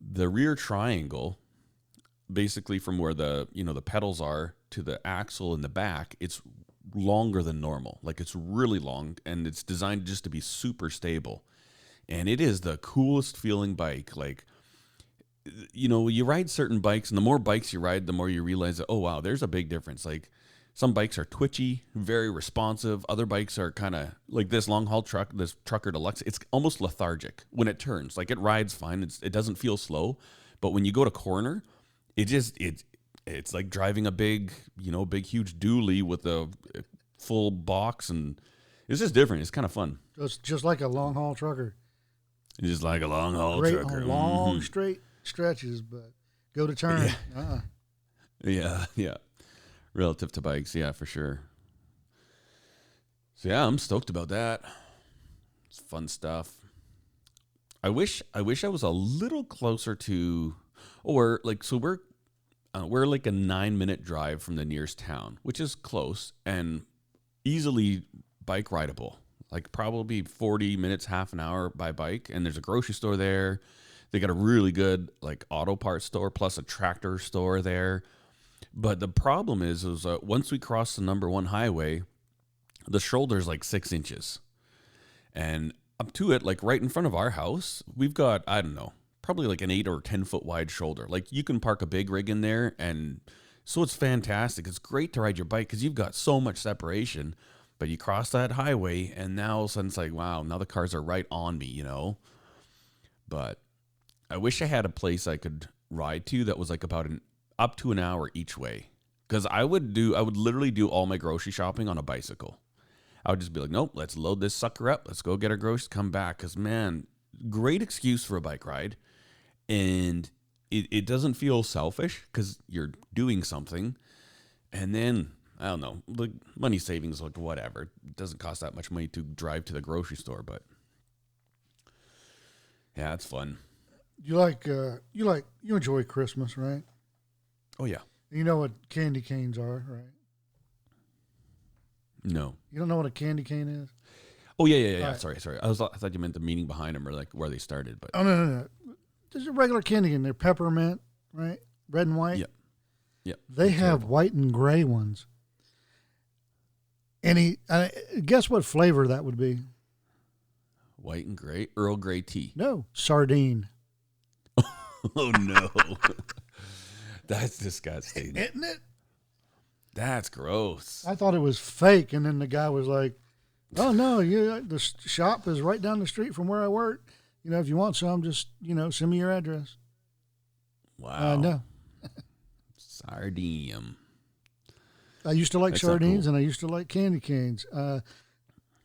the rear triangle, basically from where the you know the pedals are to the axle in the back, it's longer than normal. Like it's really long, and it's designed just to be super stable. And it is the coolest feeling bike. Like you know, you ride certain bikes, and the more bikes you ride, the more you realize that, oh, wow, there's a big difference. Like, some bikes are twitchy, very responsive. Other bikes are kind of like this long haul truck, this trucker deluxe. It's almost lethargic when it turns. Like, it rides fine, it's, it doesn't feel slow. But when you go to corner, it just, it, it's like driving a big, you know, big, huge dually with a full box, and it's just different. It's kind of fun. It's just like a long haul trucker. Just like a long haul Great trucker. on long Mhm. straight stretches, but go to turn. Uh-uh. Yeah, [laughs] yeah. Relative to bikes, yeah, for sure. So yeah, I'm stoked about that. It's fun stuff. I wish I wish I was a little closer to or like so we're uh, we're like a 9 minute drive from the nearest town, which is close and easily bike rideable. Like probably 40 minutes, half an hour by bike and there's a grocery store there. They got a really good like auto parts store plus a tractor store there. But the problem is, is uh, once we cross the number one highway, the shoulder's like six inches, and up to it, like right in front of our house, we've got I don't know, probably like an eight or ten foot wide shoulder. Like you can park a big rig in there, and so it's fantastic. It's great to ride your bike because you've got so much separation. But you cross that highway, and now all of a sudden it's like, wow, now the cars are right on me, you know. But I wish I had a place I could ride to that was like about an up to an hour each way. Because I would do, I would literally do all my grocery shopping on a bicycle. I would just be like, nope, let's load this sucker up. Let's go get our groceries, come back. Because, man, great excuse for a bike ride. And it, it doesn't feel selfish because you're doing something. And then, I don't know, like money savings, like whatever. It doesn't cost that much money to drive to the grocery store, but yeah, it's fun. You like uh, you like you enjoy Christmas, right? Oh, yeah. You know what candy canes are, right? No. You don't know what a candy cane is? Oh, yeah, yeah, yeah. Right. Sorry, sorry. I, was, I thought you meant the meaning behind them or like where they started, but Oh no, no, no. There's a regular candy cane. They're peppermint, right? Red and white. Yep. Yep. They have white and gray ones. Any uh, guess what flavor that would be? white and gray, Earl Grey tea. No, sardine. [laughs] Oh, no. [laughs] That's disgusting. Isn't it? That's gross. I thought it was fake, and then the guy was like, "Oh no, you the shop is right down the street from where I work. You know, if you want some, just you know, send me your address." Wow. Uh, no, [laughs] Sardine. I used to like That's sardines, cool. and I used to like candy canes. Uh,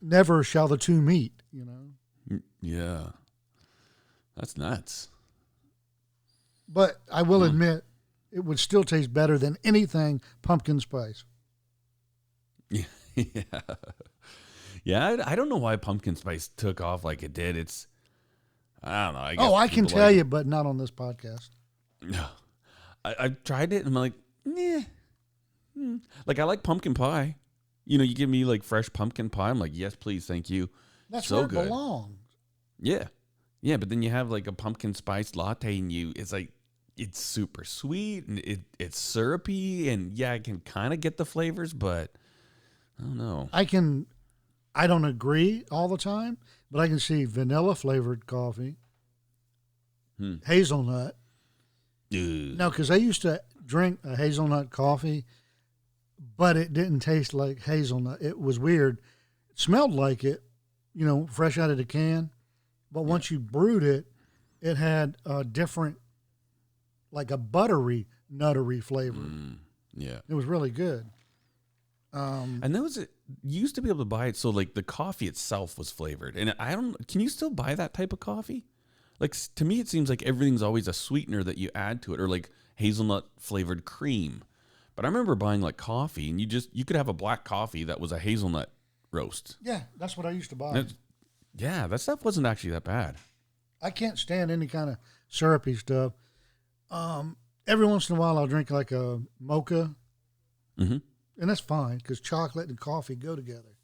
never shall the two meet. You know, Mm, Yeah. That's nuts. but I will Hmm. admit, it would still taste better than anything pumpkin spice. [laughs] Yeah. Yeah. I, I don't know why pumpkin spice took off like it did. It's, I don't know. I guess Oh, I can tell like- you, but not on this podcast. No. [laughs] I, tried it and I'm like, nah. Hmm. Like, I like pumpkin pie. You know, you give me like fresh pumpkin pie. I'm like, yes, please. Thank you. That's So where it good. belongs. Yeah. Yeah. But then you have like a pumpkin spice latte and you, it's like, it's super sweet and it, it's syrupy. And yeah, I can kind of get the flavors, but I don't know. I can, I don't agree all the time, but I can see vanilla flavored coffee, Hmm. hazelnut. Ugh. No, because I used to drink a hazelnut coffee, but it didn't taste like hazelnut. It was weird. It smelled like it, you know, fresh out of the can. But once you brewed it, it had a different, like a buttery, nuttery flavor. Mm, yeah. It was really good. Um, And that was it. You used to be able to buy it so like the coffee itself was flavored. And I don't can you still buy that type of coffee? Like to me it seems like everything's always a sweetener that you add to it or like hazelnut flavored cream. But I remember buying like coffee and you just you could have a black coffee that was a hazelnut roast. yeah, that's what I used to buy. That's- yeah, that stuff wasn't actually that bad. I can't stand any kind of syrupy stuff. Um, every once in a while, I'll drink like a mocha, Mhm. and that's fine because chocolate and coffee go together.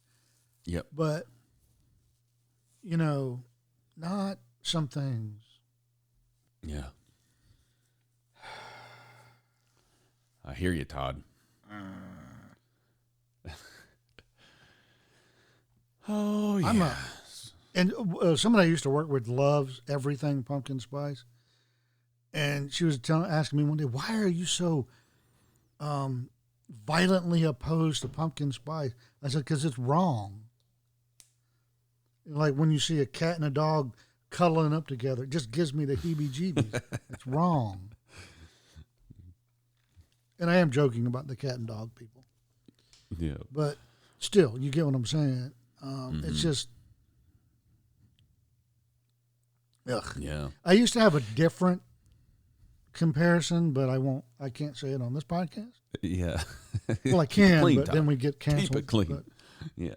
Yep. But you know, not some things. Yeah. I hear you, Todd. [laughs] oh yeah. I'm a and uh, somebody I used to work with loves everything pumpkin spice, and she was telling, asking me one day, "Why are you so um, violently opposed to pumpkin spice?" I said, "Because it's wrong." Like when you see a cat and a dog cuddling up together, it just gives me the heebie-jeebies. [laughs] it's wrong. And I am joking about the cat and dog people, yeah. but still, you get what I'm saying. Um, It's Mhm. just, ugh. Yeah. I used to have a different comparison, but I won't. I can't say it on this podcast. Yeah. Well, I can, but then we get canceled. Keep it clean. but- Yeah.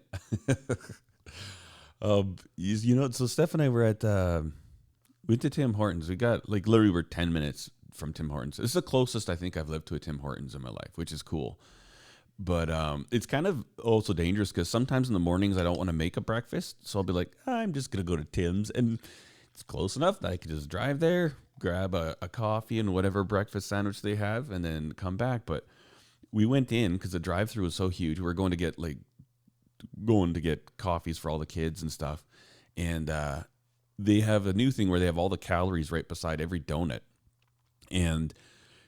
[laughs] um, you, you know, so Steph and I were at, uh, we went to Tim Hortons. We got like literally we're 10 minutes from Tim Hortons. This is the closest I think I've lived to a Tim Hortons in my life, which is cool. But um, it's kind of also dangerous because sometimes in the mornings I don't want to make a breakfast. So I'll be like, I'm just to go to Tim's. And it's close enough that I can just drive there, grab a, a coffee and whatever breakfast sandwich they have, and then come back. But we went in because the drive through was so huge. We were going to get like going to get coffees for all the kids and stuff. And uh, they have a new thing where they have all the calories right beside every donut. And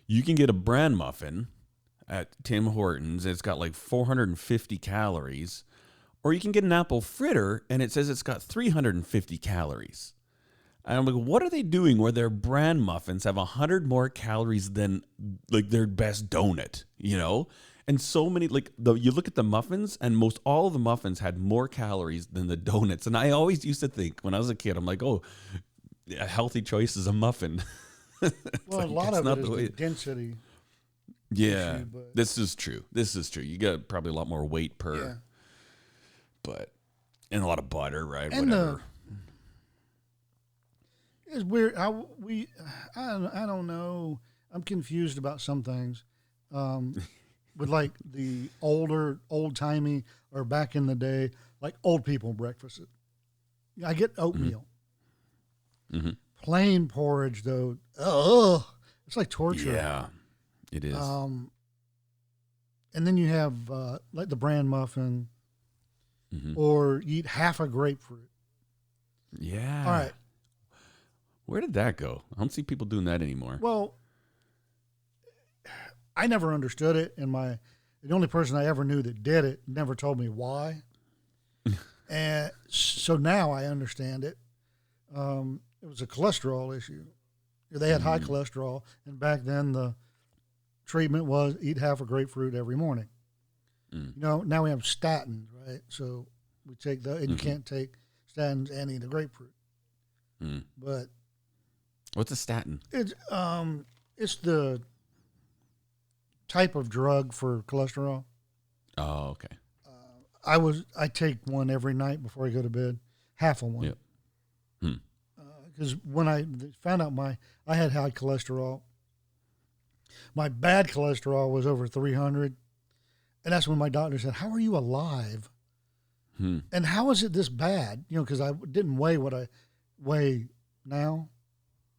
you can get a bran muffin at Tim Hortons. It's got like 450 calories. Or you can get an apple fritter and it says it's got 350 calories. And I'm like, what are they doing where their bran muffins have 100 more calories than like their best donut, you know? And so many like the you look at the muffins, and most all of the muffins had more calories than the [laughs] donuts. And I always used to think when I was a kid, I'm like, oh, a healthy choice is a muffin. [laughs] [laughs] Well, like, a lot of it is the the density. Yeah, issue, but- this is true. This is true. You got probably a lot more weight per, Yeah. but and a lot of butter, right? And the- Whatever. It's weird. I we I don't, I don't know. I'm confused about some things. Um, [laughs] with like the older, old timey, or back in the day, like old people breakfast. I get oatmeal. Mhm. Plain porridge though, ugh, it's like torture. yeah, it is. Um, and then you have uh, like the bran muffin, Mhm. or you eat half a grapefruit. Yeah. All right. Where did that go? I don't see people doing that anymore. Well, I never understood it, and my the only person I ever knew that did it never told me why. [laughs] and so now I understand it. Um, it was a cholesterol issue. They had high cholesterol, and back then the treatment was eat half a grapefruit every morning. Mm. You know, now we have statins, right? So we take the, and you Mhm. can't take statins and eat a grapefruit. Mm. But What's a statin? It's um, it's the type of drug for cholesterol. Oh, okay. I was I take one every night before I go to bed, half of one. Yep. Hmm. Because when I found out my I had high cholesterol, my bad cholesterol was over three hundred, and that's when my doctor said, "How are you alive? Hmm. And how is it this bad? You know, because I didn't weigh what I weigh now.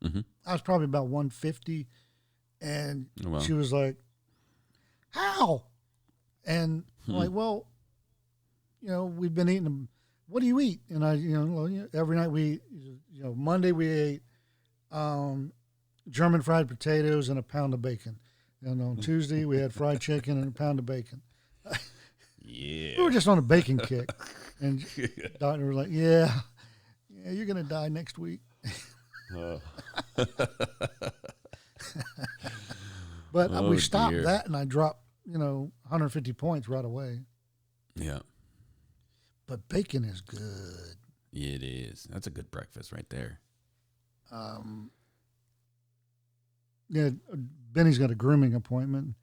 Mhm. I was probably about one fifty, and Oh, wow. she was like, "How?" And I'm Hmm. like, "Well, you know, we've been eating them. What do you eat?" And I, you know, well, you know, every night we, you know, Monday we ate um, German fried potatoes and a pound of bacon, and on Tuesday we had fried chicken and a pound of bacon. Yeah. We were just on a bacon kick, [laughs] and doctor was like, "Yeah, yeah, you're gonna die next week." [laughs] Oh. But Oh, we stopped dear. that, and I dropped, you know, 150 points right away. yeah. But bacon is good. It is. That's a good breakfast right there. Um, yeah, Benny's got a grooming appointment,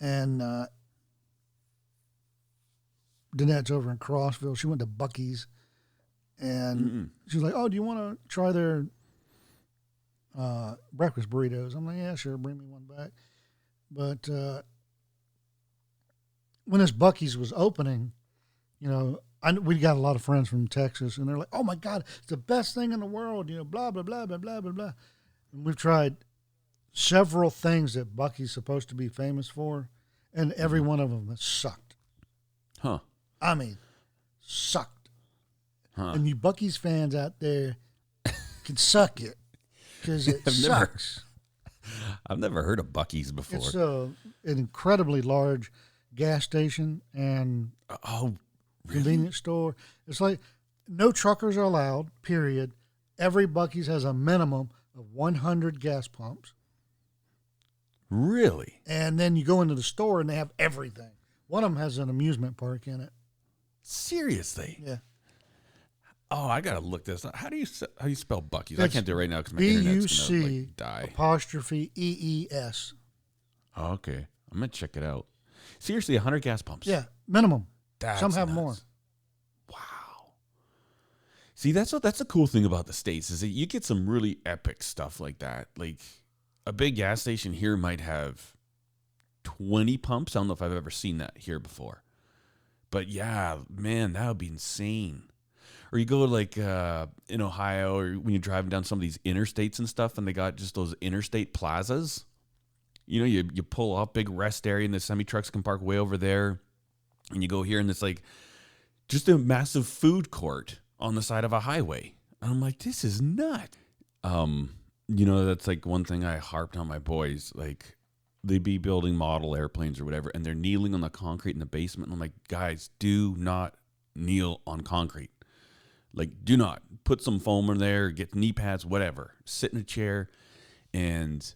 and uh, Danette's over in Crossville. She went to Buc-ee's, and Mm-mm. she was like, "Oh, do you want to try their uh, breakfast burritos?" I'm like, "Yeah, sure. Bring me one back." But uh, when this Buc-ee's was opening, you know, I, we got a lot of friends from Texas, and they're like, "Oh my God, it's the best thing in the world!" You know, blah blah blah blah blah blah blah. And we've tried several things that Buc-ee's supposed to be famous for, and mm-hmm. every one of them has sucked. Huh. I mean, sucked. Huh. And you Buc-ee's fans out there [laughs] can suck it because it I've never- sucks. [laughs] I've never heard of Buc-ee's before. It's a, an incredibly large gas station and oh? Convenience store. It's like no truckers are allowed, period. Every Buc-ee's has a minimum of 100 gas pumps. Really? And then you go into the store and they have everything. One of them has an amusement park in it. Seriously? Yeah. Oh, I gotta look this up. How do you how do you spell Buc-ee's? I can't do it right now because my B U internet's gonna like, die. apostrophe E E S. Oh, okay, I'm gonna check it out. Seriously, 100 gas pumps. Yeah, minimum. That's Some have nuts. more. Wow. See, that's what that's the cool thing about the states is that you get some really epic stuff like that. Like a big gas station here might have 20 pumps. I don't know if I've ever seen that here before. But yeah, man, that would be insane. Or you go like uh, in Ohio, or when you're driving down some of these interstates and stuff, and they got just those interstate plazas. You know, you you pull off big rest area, and the semi trucks can park way over there, and you go here, and it's like just a massive food court on the side of a highway. And I'm like, this is nuts. Um, you know, that's like one thing I harped on my boys. Like, they'd be building model airplanes or whatever, and they're kneeling on the concrete in the basement. And I'm like, guys, do not kneel on concrete. Like, do not put some foam in there, get knee pads, whatever. Sit in a chair, and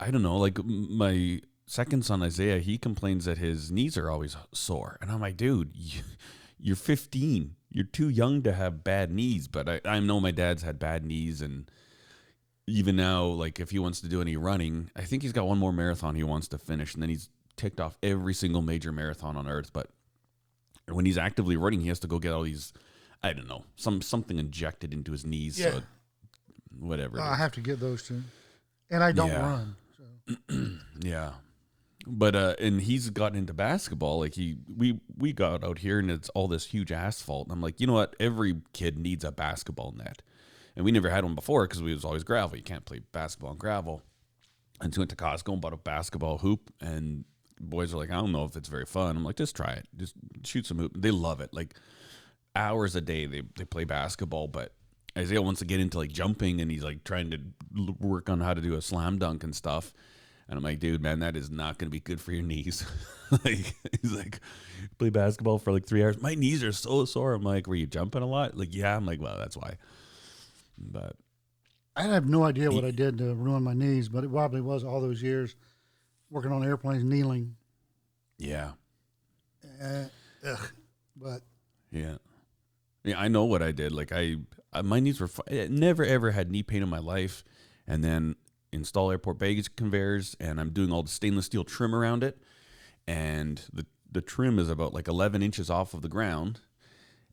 I don't know. Like my second son Isaiah, he complains that his knees are always sore, and I'm like, dude, [laughs] you, you're 15. You're too young to have bad knees. But I, I know my dad's had bad knees, and even now, like if he wants to do any running, I think he's got one more marathon he wants to finish, and then he's ticked off every single major marathon on earth. But when he's actively running, he has to go get all these, I don't know, some something injected into his knees. Yeah. So whatever. I have to get those two, and I don't Yeah. run. So. [clears throat] Yeah. But uh and he's gotten into basketball. Like he we we got out here and it's all this huge asphalt. And I'm like, you know what? Every kid needs a basketball net. And we never had one before because we was always gravel. You can't play basketball on gravel. And so we went to Costco and bought a basketball hoop and boys are like, I don't know if it's very fun. I'm like, just try it. Just shoot some hoop. They love it. Like hours a day they, they play basketball, but Isaiah wants to get into like jumping and he's like trying to work on how to do a slam dunk and stuff. And I'm like, dude, man, that is not going to be good for your knees. [laughs] like, he's like, play basketball for like three hours. My knees are so sore. I'm like, were you jumping a lot? Like, yeah. I'm like, well, that's why. But I have no idea what I did to ruin my knees, but it probably was all those years working on airplanes, kneeling. yeah, Uh, ugh. But yeah, yeah. I know what I did. Like, I, I my knees were. I never ever had knee pain in my life, and then install airport baggage conveyors, and I'm doing all the stainless steel trim around it, and the the trim is about like 11 inches off of the ground.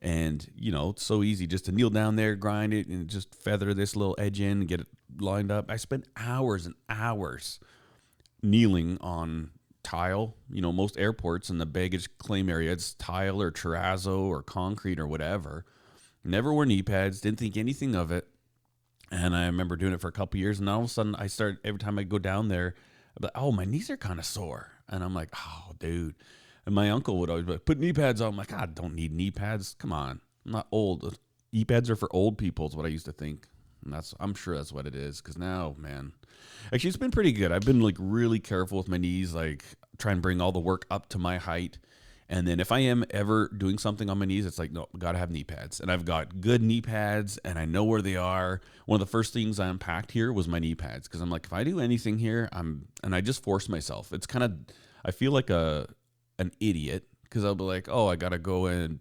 And you know, it's so easy just to kneel down there, grind it, and just feather this little edge in and get it lined up. I spent hours and hours kneeling on tile. You know, most airports in the baggage claim area, it's tile or terrazzo or concrete or whatever. Never wore knee pads, didn't think anything of it. And I remember doing it for a couple years, and all of a sudden, I start every time I go down there, I'm like, oh, my knees are kind of sore, and I'm like, oh, dude. And my uncle would always be like, put knee pads on. I'm like, I don't need knee pads. Come on, I'm not old. Knee pads are for old people, is what I used to think. And that's, I'm sure that's what it is. Because now, man, actually, it's been pretty good. I've been like really careful with my knees, like try and bring all the work up to my height. And then if I am ever doing something on my knees, it's like, no, gotta have knee pads. And I've got good knee pads and I know where they are. One of the first things I unpacked here was my knee pads because I'm like, if I do anything here, I'm, and I just force myself. It's kind of, I feel like a, an idiot because I'll be like, oh, I gotta go and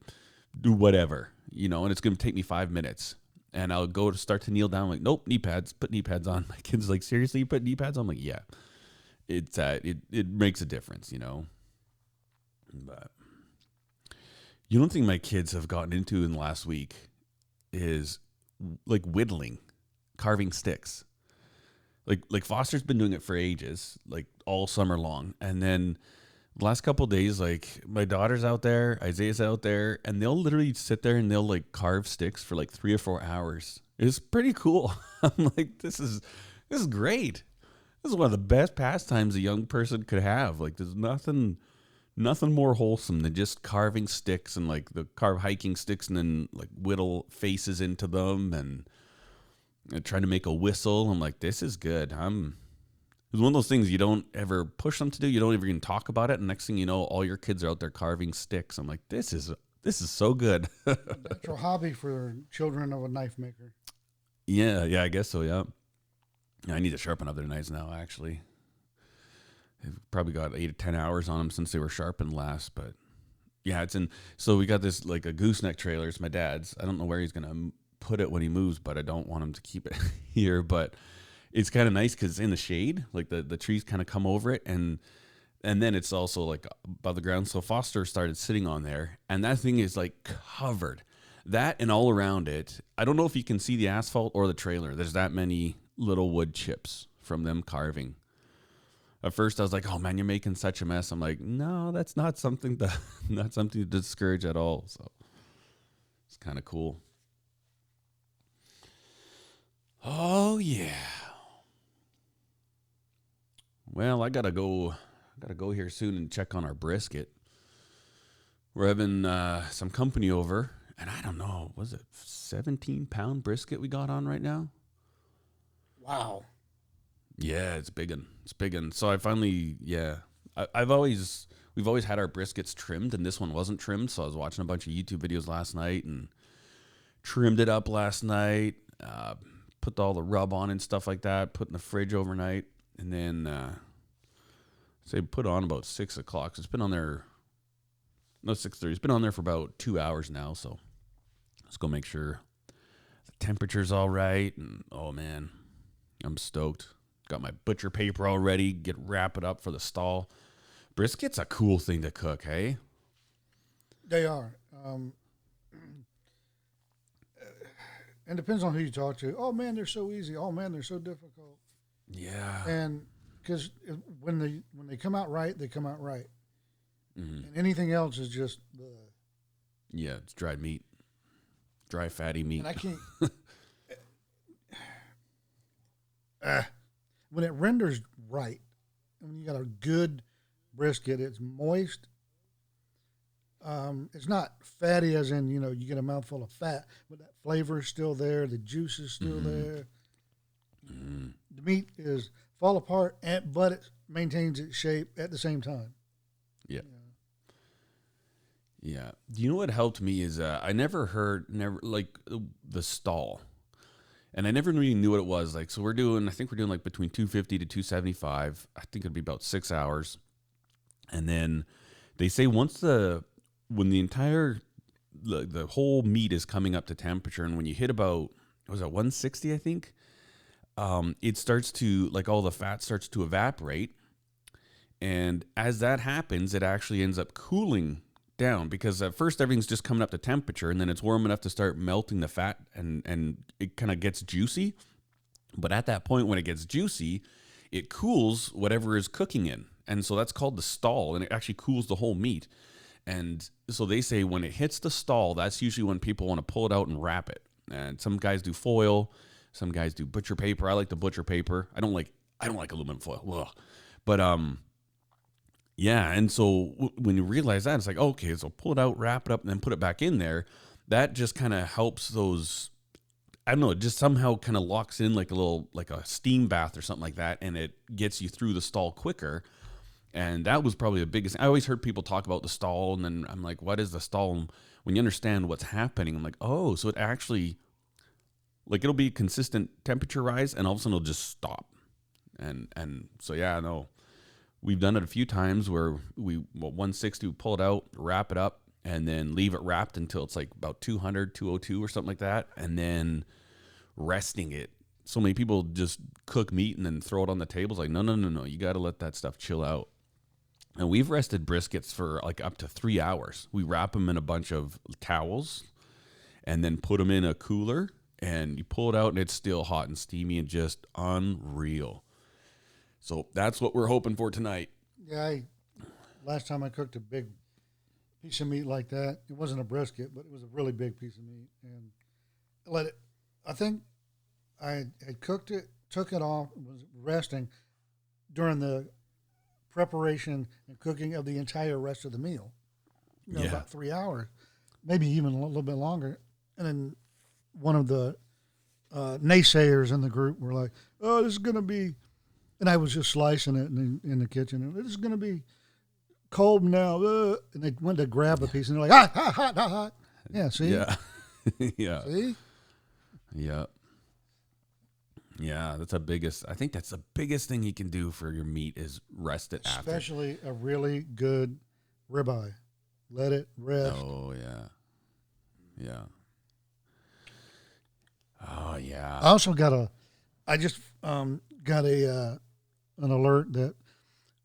do whatever, you know, and it's gonna take me five minutes. And I'll go to start to kneel down, like, nope, knee pads, put knee pads on. [laughs] My kid's like, seriously, you put knee pads on? I'm like, yeah. It's uh, it it makes a difference, you know. But you don't think my kids have gotten into in the last week is like whittling, carving sticks. Like like Foster's been doing it for ages, like all summer long, and then the last couple days, like my daughter's out there, Isaiah's out there, and they'll literally sit there and they'll like carve sticks for like three or four hours. It's pretty cool. [laughs] I'm like, this is this is great. This is one of the best pastimes a young person could have. Like, there's nothing nothing more wholesome than just carving sticks and like the carve hiking sticks and then like whittle faces into them and, and trying to make a whistle. I'm like, this is good. I'm it's one of those things you don't ever push them to do. You don't even talk about it. And next thing you know, all your kids are out there carving sticks. I'm like, this is this is so good. [laughs] natural hobby for children of a knife maker. yeah, yeah, I guess so. Yeah. Yeah, I need to sharpen up their knives now. Actually, They've probably got eight to ten hours on them since they were sharpened last. But yeah, it's in. So we got this like a gooseneck trailer. It's my dad's. I don't know where he's gonna put it when he moves, but I don't want him to keep it [laughs] here. But it's kind of nice because it's in the shade. Like the the trees kind of come over it, and and then it's also like above the ground. So Foster started sitting on there, and that thing is like covered. That and all around it. I don't know if you can see the asphalt or the trailer. There's that many little wood chips from them carving. At first, I was like, "Oh man, you're making such a mess." I'm like, "No, that's not something that [laughs] not something to discourage at all." So it's kind of cool. Oh yeah. Well, I gotta go. I Gotta go here soon and check on our brisket. We're having uh, some company over, and I don't know, was it 17 pound brisket we got on right now? Wow. Yeah, it's big it's big so I finally yeah. I, I've always we've always had our briskets trimmed and this one wasn't trimmed, so I was watching a bunch of YouTube videos last night and trimmed it up last night. Uh, put all the rub on and stuff like that. Put in the fridge overnight, and then uh, say put on about six o'clock. so It's been on there. No six thirty. It's been on there for about two hours now. So let's go make sure the temperature's all right. And oh man, I'm stoked. Got my butcher paper already. Get wrap it up for the stall. Brisket's a cool thing to cook. Hey. They are. Um, and depends on who you talk to. Oh man, they're so easy. Oh man, they're so difficult. Yeah. And because when they when they come out right, they come out right. Mhm. And anything else is just. Uh, Yeah, it's dried meat, dry fatty meat. and I can't. Ah, [laughs] when it renders right, and when you got a good brisket, it's moist. Um, it's not fatty, as in you know you get a mouthful of fat, but that flavor is still there. The juice is still there. Mm. The meat is fall apart, and but it maintains its shape at the same time. Yeah. Yeah. Do you know what helped me is uh, I never heard never like the stall. And I never really knew what it was. Like so we're doing I think we're doing like between 250 to 275. I think it'd be about 6 hours. And then they say once the when the entire the, the whole meat is coming up to temperature and when you hit about was that 160 I think um it starts to like all the fat starts to evaporate and as that happens, it actually ends up cooling down because at first everything's just coming up to temperature and then it's warm enough to start melting the fat and, and it kind of gets juicy. But at that point, when it gets juicy, it cools whatever is cooking in. And so that's called the stall and it actually cools the whole meat. And so they say when it hits the stall, that's usually when people want to pull it out and wrap it. And some guys do foil, some guys do butcher paper. I like the butcher paper. I don't like I don't like aluminum foil. Ugh. But um yeah, and so w- when you realize that, it's like, okay, so pull it out, wrap it up, and then put it back in there. That just kind of helps those. I don't know. It just somehow kind of locks in like a little, like a steam bath or something like that, and it gets you through the stall quicker. And that was probably the biggest. I always heard people talk about the stall, and then I'm like, what is the stall? And when you understand what's happening, I'm like, oh, so it actually, like, it'll be consistent temperature rise, and all of a sudden it'll just stop. And and so yeah, no, we've done it a few times where we well, 160 we pull it out wrap it up and then leave it wrapped until it's like about 200 202 or something like that and then resting it. So many people just cook meat and then throw it on the table. It's like no no no no you got to let that stuff chill out. And we've rested briskets for like up to three hours. We wrap them in a bunch of towels and then put them in a cooler and you pull it out and it's still hot and steamy and just unreal so that's what we're hoping for tonight. Yeah, I, last time I cooked a big piece of meat like that, it wasn't a brisket, but it was a really big piece of meat, and I let it. I think I had cooked it, took it off, was resting during the preparation and cooking of the entire rest of the meal. You know, Yeah. about three hours, maybe even a little bit longer. And then one of the uh, naysayers in the group were like, "Oh, this is going to be," and I was just slicing it in the, in the kitchen. And this is going to be cold now. Uh, and they went to grab a piece, and they're like, "Hot, hot, hot, hot, hot." Yeah, see, Yeah. [laughs] yeah. see, Yeah. Yeah, that's the biggest. I think that's the biggest thing you can do for your meat is rest it after. especially a really good ribeye. Let it rest. Oh yeah, yeah. Oh yeah. I also got a, I just um, got a uh, an alert that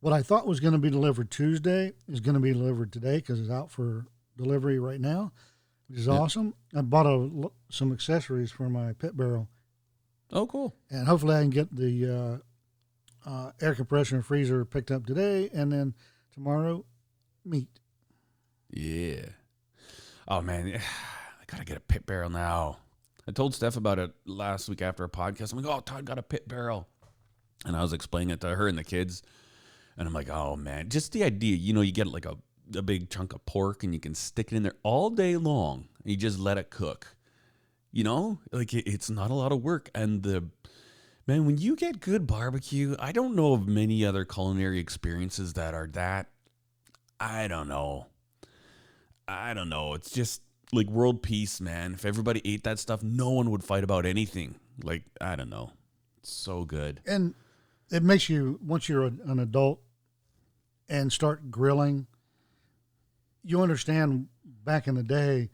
what I thought was going to be delivered Tuesday is going to be delivered today because it's out for delivery right now, which is Yeah. awesome. I bought a, some accessories for my pit barrel, Oh cool. and hopefully I can get the uh, uh, air compressor and freezer picked up today, and then tomorrow meat. Yeah. Oh man, [sighs] I gotta get a pit barrel now. I told Steph about it last week after a podcast. I'm like, oh, Todd got a pit barrel, and I was explaining it to her and the kids, and I'm like, oh man, just the idea. You know, you get like a a big chunk of pork and you can stick it in there all day long. You just let it cook. You know, like it, it's not a lot of work, and the man when you get good barbecue, I don't know of many other culinary experiences that are that. I don't know. I don't know. It's just like world peace, man. If everybody ate that stuff, no one would fight about anything. Like, I don't know. It's so good. and it makes you once you're a, an adult and start grilling, you understand back in the day,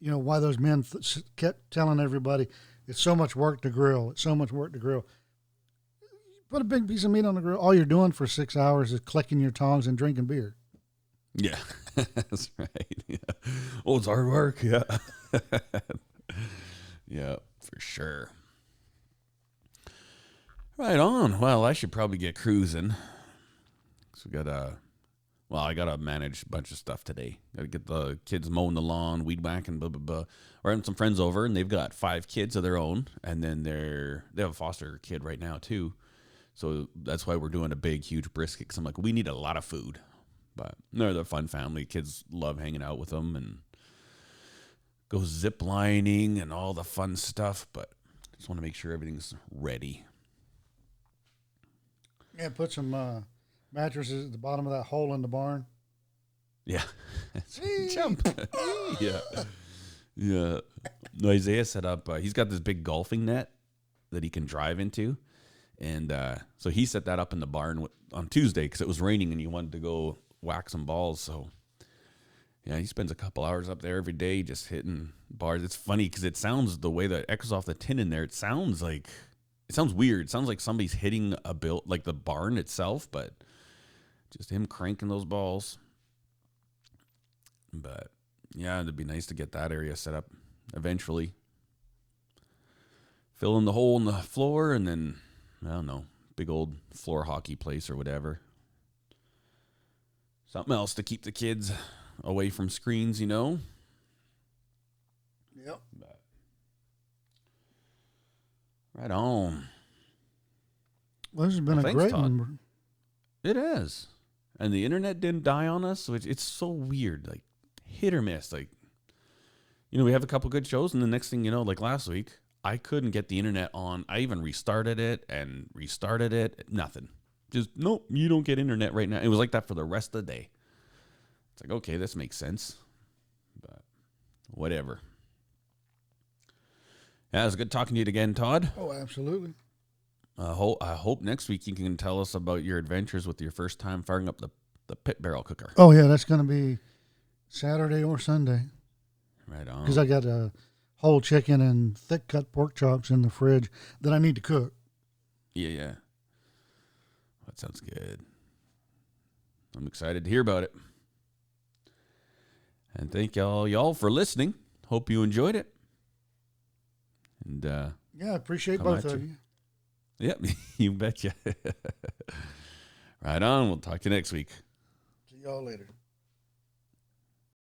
you know, why those men th- kept telling everybody it's so much work to grill. It's so much work to grill. Put a big piece of meat on the grill. All you're doing for six hours is clicking your tongs and drinking beer. Yeah, [laughs] that's right. [laughs] Yeah. It's hard work. Yeah. [laughs] yeah, for sure. Right on. Well, I should probably get cruising. So we got a. well, I got to manage a bunch of stuff today. Got to get the kids mowing the lawn, weed whacking, blah, blah, blah. We're having some friends over, and they've got five kids of their own. And then they're, they have a foster kid right now, too. So that's why we're doing a big, huge brisket. Cause I'm like, we need a lot of food. But they're the fun family. Kids love hanging out with them and go zip lining and all the fun stuff. But just want to make sure everything's ready. Yeah, put some uh, mattresses at the bottom of that hole in the barn. Yeah. [laughs] Jump. [laughs] yeah. Yeah. No, Isaiah set up, uh, he's got this big golfing net that he can drive into. And uh, so he set that up in the barn on Tuesday because it was raining and he wanted to go whack some balls. So yeah, he spends a couple hours up there every day just hitting bars. It's funny because it sounds the way that echoes off the tin in there. It sounds like it sounds weird. It sounds like somebody's hitting a built like the barn itself, but just him cranking those balls. But yeah, it'd be nice to get that area set up eventually. Fill in the hole in the floor and then I don't know, big old floor hockey place or whatever. Something else to keep the kids away from screens, you know? Yep. Right on. Well, this has been Well, a thanks, great Todd. one. It is. And the internet didn't die on us, it's, it's so weird. Like hit or miss. Like you know, we have a couple good shows and the next thing you know, like last week, I couldn't get the internet on. I even restarted it and restarted it. Nothing. Just nope, you don't get internet right now. It was like that for the rest of the day. It's like, okay, this makes sense. But whatever. Yeah, it was good talking to you again, Todd. Oh, absolutely. I hope, I hope next week you can tell us about your adventures with your first time firing up the, the pit barrel cooker. Oh, yeah, that's going to be Saturday or Sunday Right on. because I got a whole chicken and thick cut pork chops in the fridge that I need to cook. Yeah, yeah. That sounds good. I'm excited to hear about it. And thank y'all y'all for listening. Hope you enjoyed it. And uh Yeah, I appreciate both of you. you. yep, [laughs] you betcha. [laughs] right on. We'll talk to you next week. See y'all later.